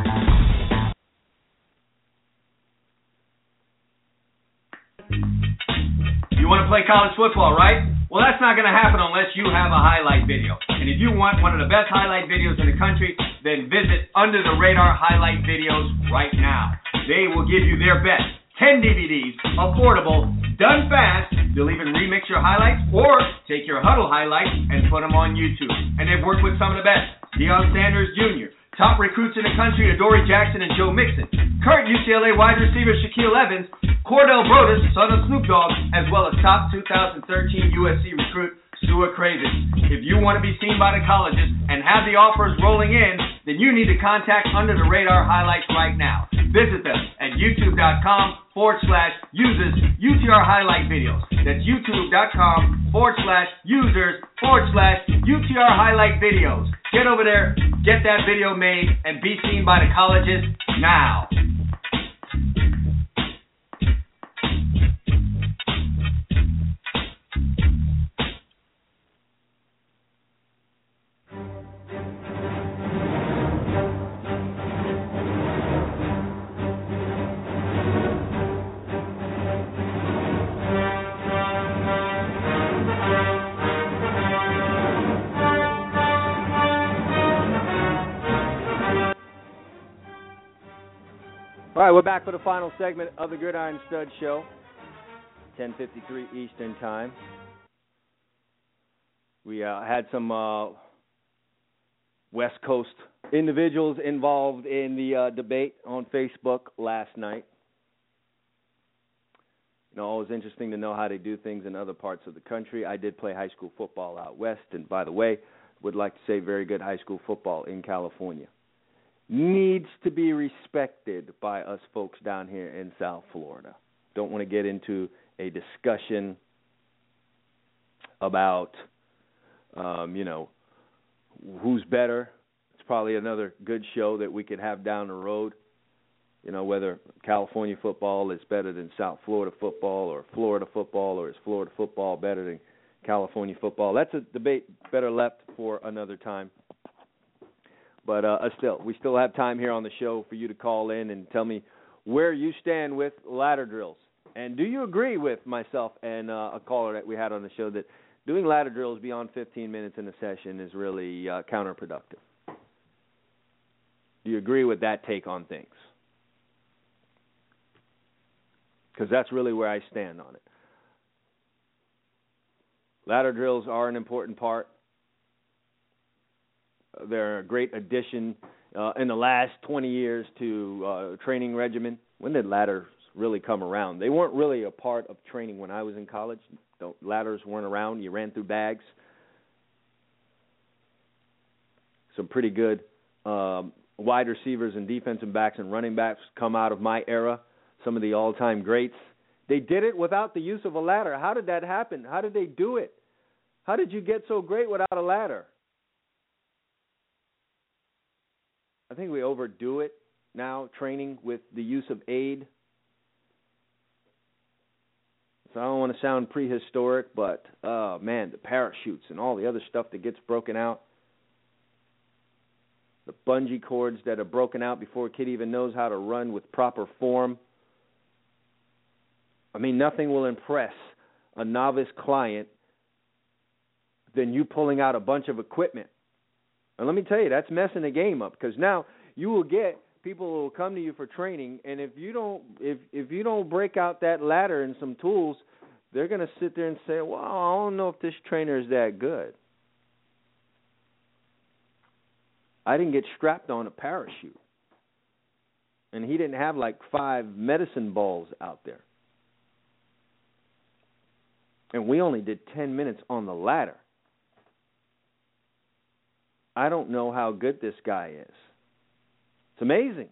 Want to play college football, right? Well, that's not going to happen unless you have a highlight video. And if you want one of the best highlight videos in the country, then visit Under the Radar Highlight Videos right now. They will give you their best 10 DVDs, affordable, done fast. They'll even remix your highlights or take your huddle highlights and put them on YouTube. And they've worked with some of the best. Deion Sanders Jr., top recruits in the country, Adoree Jackson and Joe Mixon, current UCLA wide receiver Shaquelle Evans, Cordell Broadus, son of Snoop Dogg, as well as top 2013 USC recruit Stuart Craven. If you want to be seen by the colleges and have the offers rolling in, then you need to contact Under the Radar Highlights right now. Visit them at youtube.com forward slash users UTR highlight videos. That's youtube.com forward slash users forward slash UTR highlight videos. Get over there, get that video made, and be seen by the colleges now. All right, we're back for the final segment of the Gridiron Stud Show. 10:53 Eastern Time. We uh, had some uh, West Coast individuals involved in the uh, debate on Facebook last night. You know, always interesting to know how they do things in other parts of the country. I did play high school football out west, and by the way, would like to say very good high school football in California needs to be respected by us folks down here in South Florida. Don't want to get into a discussion about, um, you know, who's better. It's probably another good show that we could have down the road. You know, whether California football is better than South Florida football or Florida football or is Florida football better than California football. That's a debate better left for another time. But uh, still, we still have time here on the show for you to call in and tell me where you stand with ladder drills. And do you agree with myself and uh, a caller that we had on the show that doing ladder drills beyond 15 minutes in a session is really uh, counterproductive? Do you agree with that take on things? Because that's really where I stand on it. Ladder drills are an important part they're a great addition uh, in the last 20 years to uh, training regimen. When did ladders really come around? They weren't really a part of training when I was in college. The ladders weren't around. You ran through bags. Some pretty good um, wide receivers and defensive backs and running backs come out of my era, some of the all-time greats. They did it without the use of a ladder. How did that happen? How did they do it? How did you get so great without a ladder? I think we overdo it now, training with the use of aid. So I don't want to sound prehistoric, but uh man, the parachutes and all the other stuff that gets broken out. The bungee cords that are broken out before a kid even knows how to run with proper form. I mean, nothing will impress a novice client than you pulling out a bunch of equipment. And let me tell you, that's messing the game up because now you will get people who will come to you for training and if you don't if if you don't break out that ladder and some tools, they're going to sit there and say, "Well, I don't know if this trainer is that good." I didn't get strapped on a parachute. And he didn't have like five medicine balls out there. And we only did 10 minutes on the ladder. I don't know how good this guy is. It's amazing.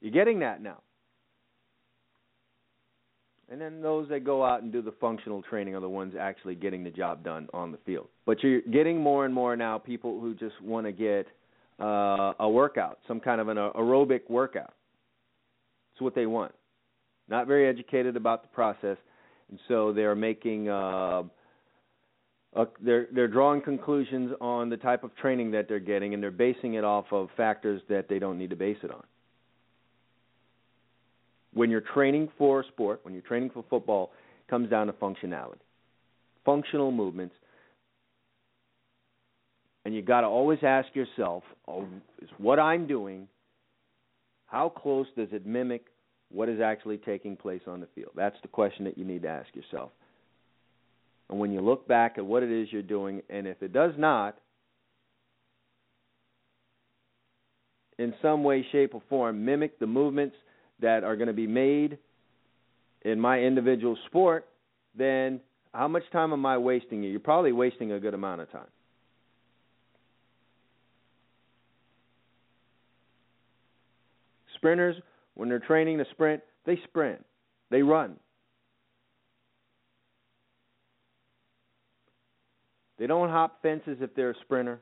You're getting that now. And then those that go out and do the functional training are the ones actually getting the job done on the field. But you're getting more and more now people who just want to get uh, a workout, some kind of an aerobic workout. It's what they want. Not very educated about the process, and so they're making uh, uh, they're they're drawing conclusions on the type of training that they're getting, and they're basing it off of factors that they don't need to base it on. When you're training for a sport, when you're training for football, it comes down to functionality, functional movements, and you got to always ask yourself, oh, is what I'm doing, how close does it mimic what is actually taking place on the field? That's the question that you need to ask yourself. And when you look back at what it is you're doing, and if it does not, in some way, shape, or form, mimic the movements that are going to be made in my individual sport, then how much time am I wasting? You're probably wasting a good amount of time. Sprinters, when they're training to sprint, they sprint, they run. They don't hop fences if they're a sprinter.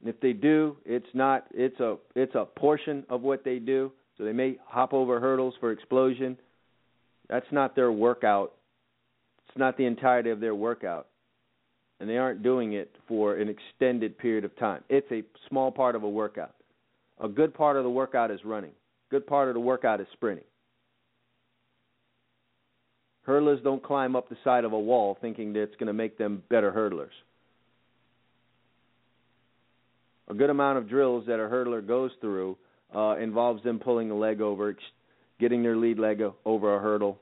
And if they do, it's not it's a it's a portion of what they do. So they may hop over hurdles for explosion. That's not their workout. It's not the entirety of their workout. And they aren't doing it for an extended period of time. It's a small part of a workout. A good part of the workout is running. Good part of the workout is sprinting. Hurdlers don't climb up the side of a wall thinking that it's going to make them better hurdlers. A good amount of drills that a hurdler goes through uh, involves them pulling a leg over, getting their lead leg over a hurdle.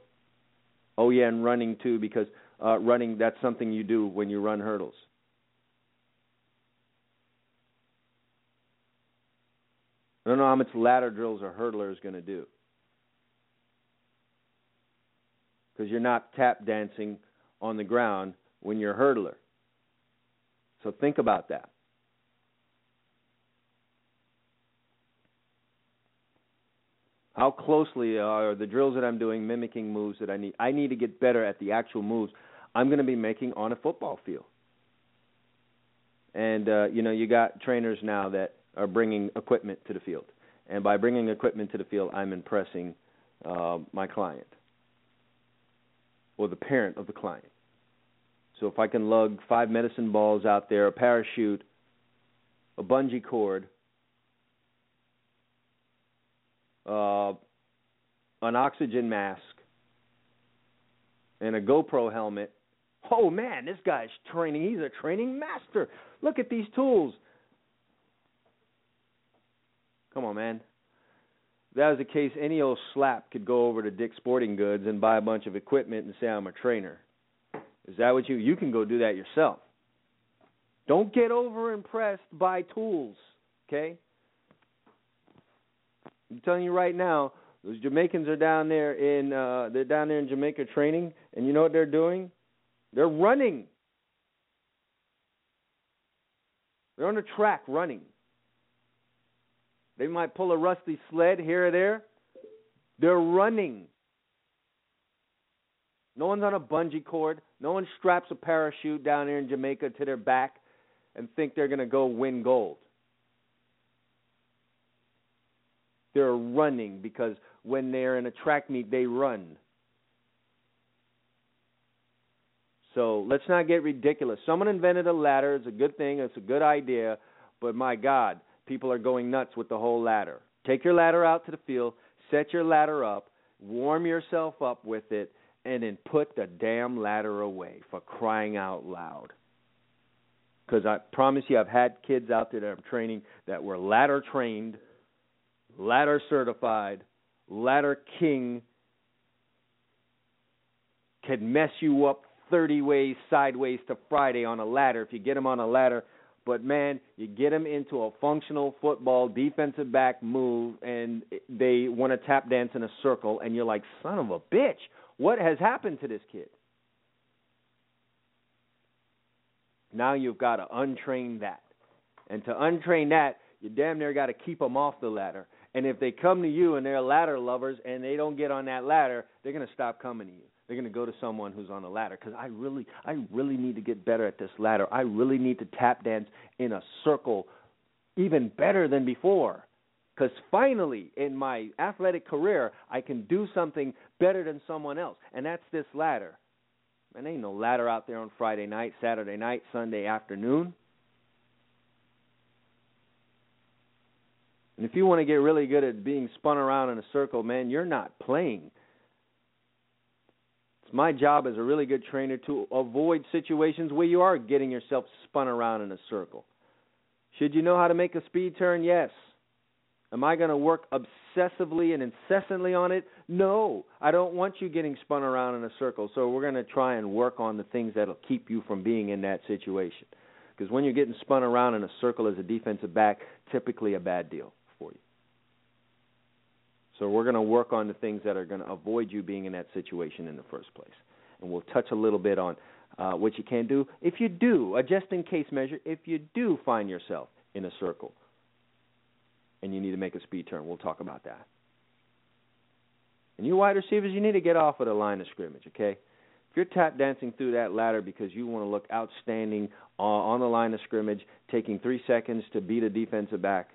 Oh yeah, and running too, because uh, running that's something you do when you run hurdles. I don't know how much ladder drills a hurdler is going to do. Because you're not tap dancing on the ground when you're a hurdler. So think about that. How closely are the drills that I'm doing mimicking moves that I need? I need to get better at the actual moves I'm going to be making on a football field. And uh, you know, you got trainers now that are bringing equipment to the field, and by bringing equipment to the field, I'm impressing uh, my client or the parent of the client. So if I can lug five medicine balls out there, a parachute, a bungee cord, uh, an oxygen mask, and a GoPro helmet. Oh man, this guy's training. He's a training master. Look at these tools. Come on, man that was the case, any old slap could go over to Dick's Sporting Goods and buy a bunch of equipment and say I'm a trainer. Is that what you you can go do that yourself. Don't get over impressed by tools, okay? I'm telling you right now, those Jamaicans are down there in uh they're down there in Jamaica training and you know what they're doing? They're running. They're on a track running. They might pull a rusty sled here or there. They're running. No one's on a bungee cord. No one straps a parachute down here in Jamaica to their back and think they're going to go win gold. They're running because when they're in a track meet, they run. So let's not get ridiculous. Someone invented a ladder. It's a good thing. It's a good idea. But my God, people are going nuts with the whole ladder. Take your ladder out to the field, set your ladder up, warm yourself up with it, and then put the damn ladder away for crying out loud. Because I promise you, I've had kids out there that I'm training that were ladder trained, ladder certified, ladder king, can mess you up 30 ways sideways to Friday on a ladder if you get them on a ladder. But man, you get them into a functional football defensive back move, and they want to tap dance in a circle, and you're like, son of a bitch, what has happened to this kid? Now you've got to untrain that. And to untrain that, you damn near got to keep them off the ladder. And if they come to you and they're ladder lovers and they don't get on that ladder, they're going to stop coming to you. They're going to go to someone who's on a ladder because I really, I really need to get better at this ladder. I really need to tap dance in a circle, even better than before. Because finally, in my athletic career, I can do something better than someone else, and that's this ladder. Man, ain't no ladder out there on Friday night, Saturday night, Sunday afternoon. And if you want to get really good at being spun around in a circle, man, you're not playing. My job as a really good trainer to avoid situations where you are getting yourself spun around in a circle. Should you know how to make a speed turn? Yes. Am I going to work obsessively and incessantly on it? No. I don't want you getting spun around in a circle. So we're going to try and work on the things that'll keep you from being in that situation. Because when you're getting spun around in a circle as a defensive back, typically a bad deal. So we're going to work on the things that are going to avoid you being in that situation in the first place. And we'll touch a little bit on uh, what you can do if you do, a just in case measure, if you do find yourself in a circle and you need to make a speed turn. We'll talk about that. And you wide receivers, you need to get off of the line of scrimmage, okay? If you're tap dancing through that ladder because you want to look outstanding on the line of scrimmage, taking three seconds to beat a defensive back,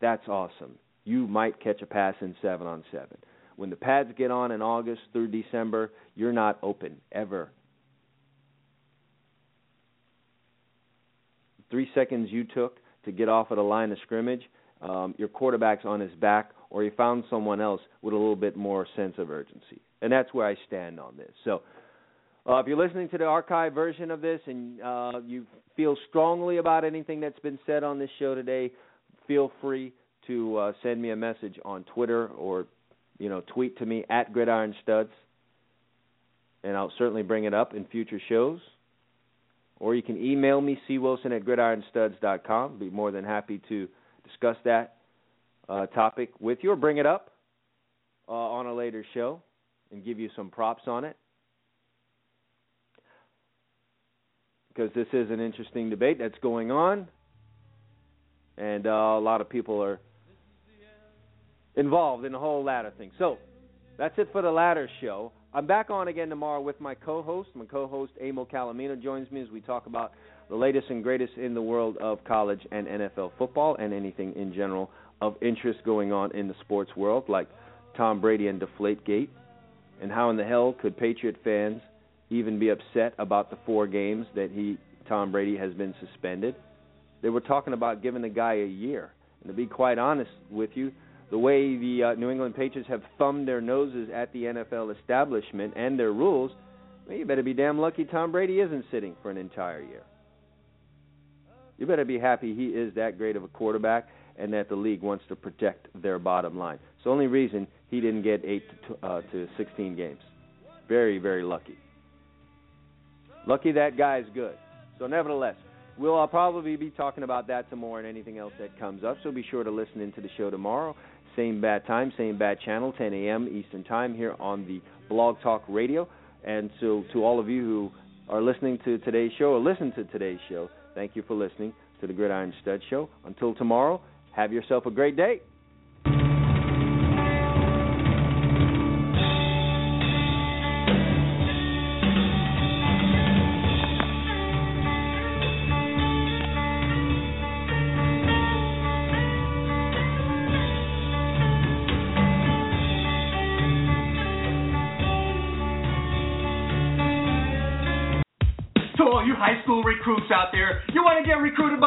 that's awesome. You might catch a pass in seven on seven. When the pads get on in August through December, you're not open ever. Three seconds you took to get off of the line of scrimmage, um, your quarterback's on his back, or you found someone else with a little bit more sense of urgency. And that's where I stand on this. So, uh, if you're listening to the archive version of this and uh, you feel strongly about anything that's been said on this show today, feel free to uh, send me a message on Twitter or you know tweet to me at Gridiron Studs, and I'll certainly bring it up in future shows or you can email me, cwilson at gridironstuds.com. I'd be more than happy to discuss that uh, topic with you or bring it up uh, on a later show and give you some props on it. Because this is an interesting debate that's going on, and uh, a lot of people are involved in the whole ladder thing. So that's it for the ladder show. I'm back on again tomorrow with my co-host. My co-host Emil Calamino joins me as we talk about the latest and greatest in the world of college and NFL football and anything in general of interest going on in the sports world, like Tom Brady and Deflategate, and how in the hell could Patriot fans even be upset about the four games that he Tom Brady has been suspended? They were talking about giving the guy a year. And to be quite honest with you, the way the uh, New England Patriots have thumbed their noses at the NFL establishment and their rules, well, you better be damn lucky Tom Brady isn't sitting for an entire year. You better be happy he is that great of a quarterback and that the league wants to protect their bottom line. It's the only reason he didn't get 8 to, uh, to 16 games. Very, very lucky. Lucky that guy's good. So, nevertheless, we'll uh, probably be talking about that tomorrow and anything else that comes up. So, be sure to listen into the show tomorrow. Same bad time, same bad channel, 10 a.m. Eastern Time here on the Blog Talk Radio. And so, to all of you who are listening to today's show or listen to today's show, thank you for listening to the Gridiron Stud Show. Until tomorrow, have yourself a great day.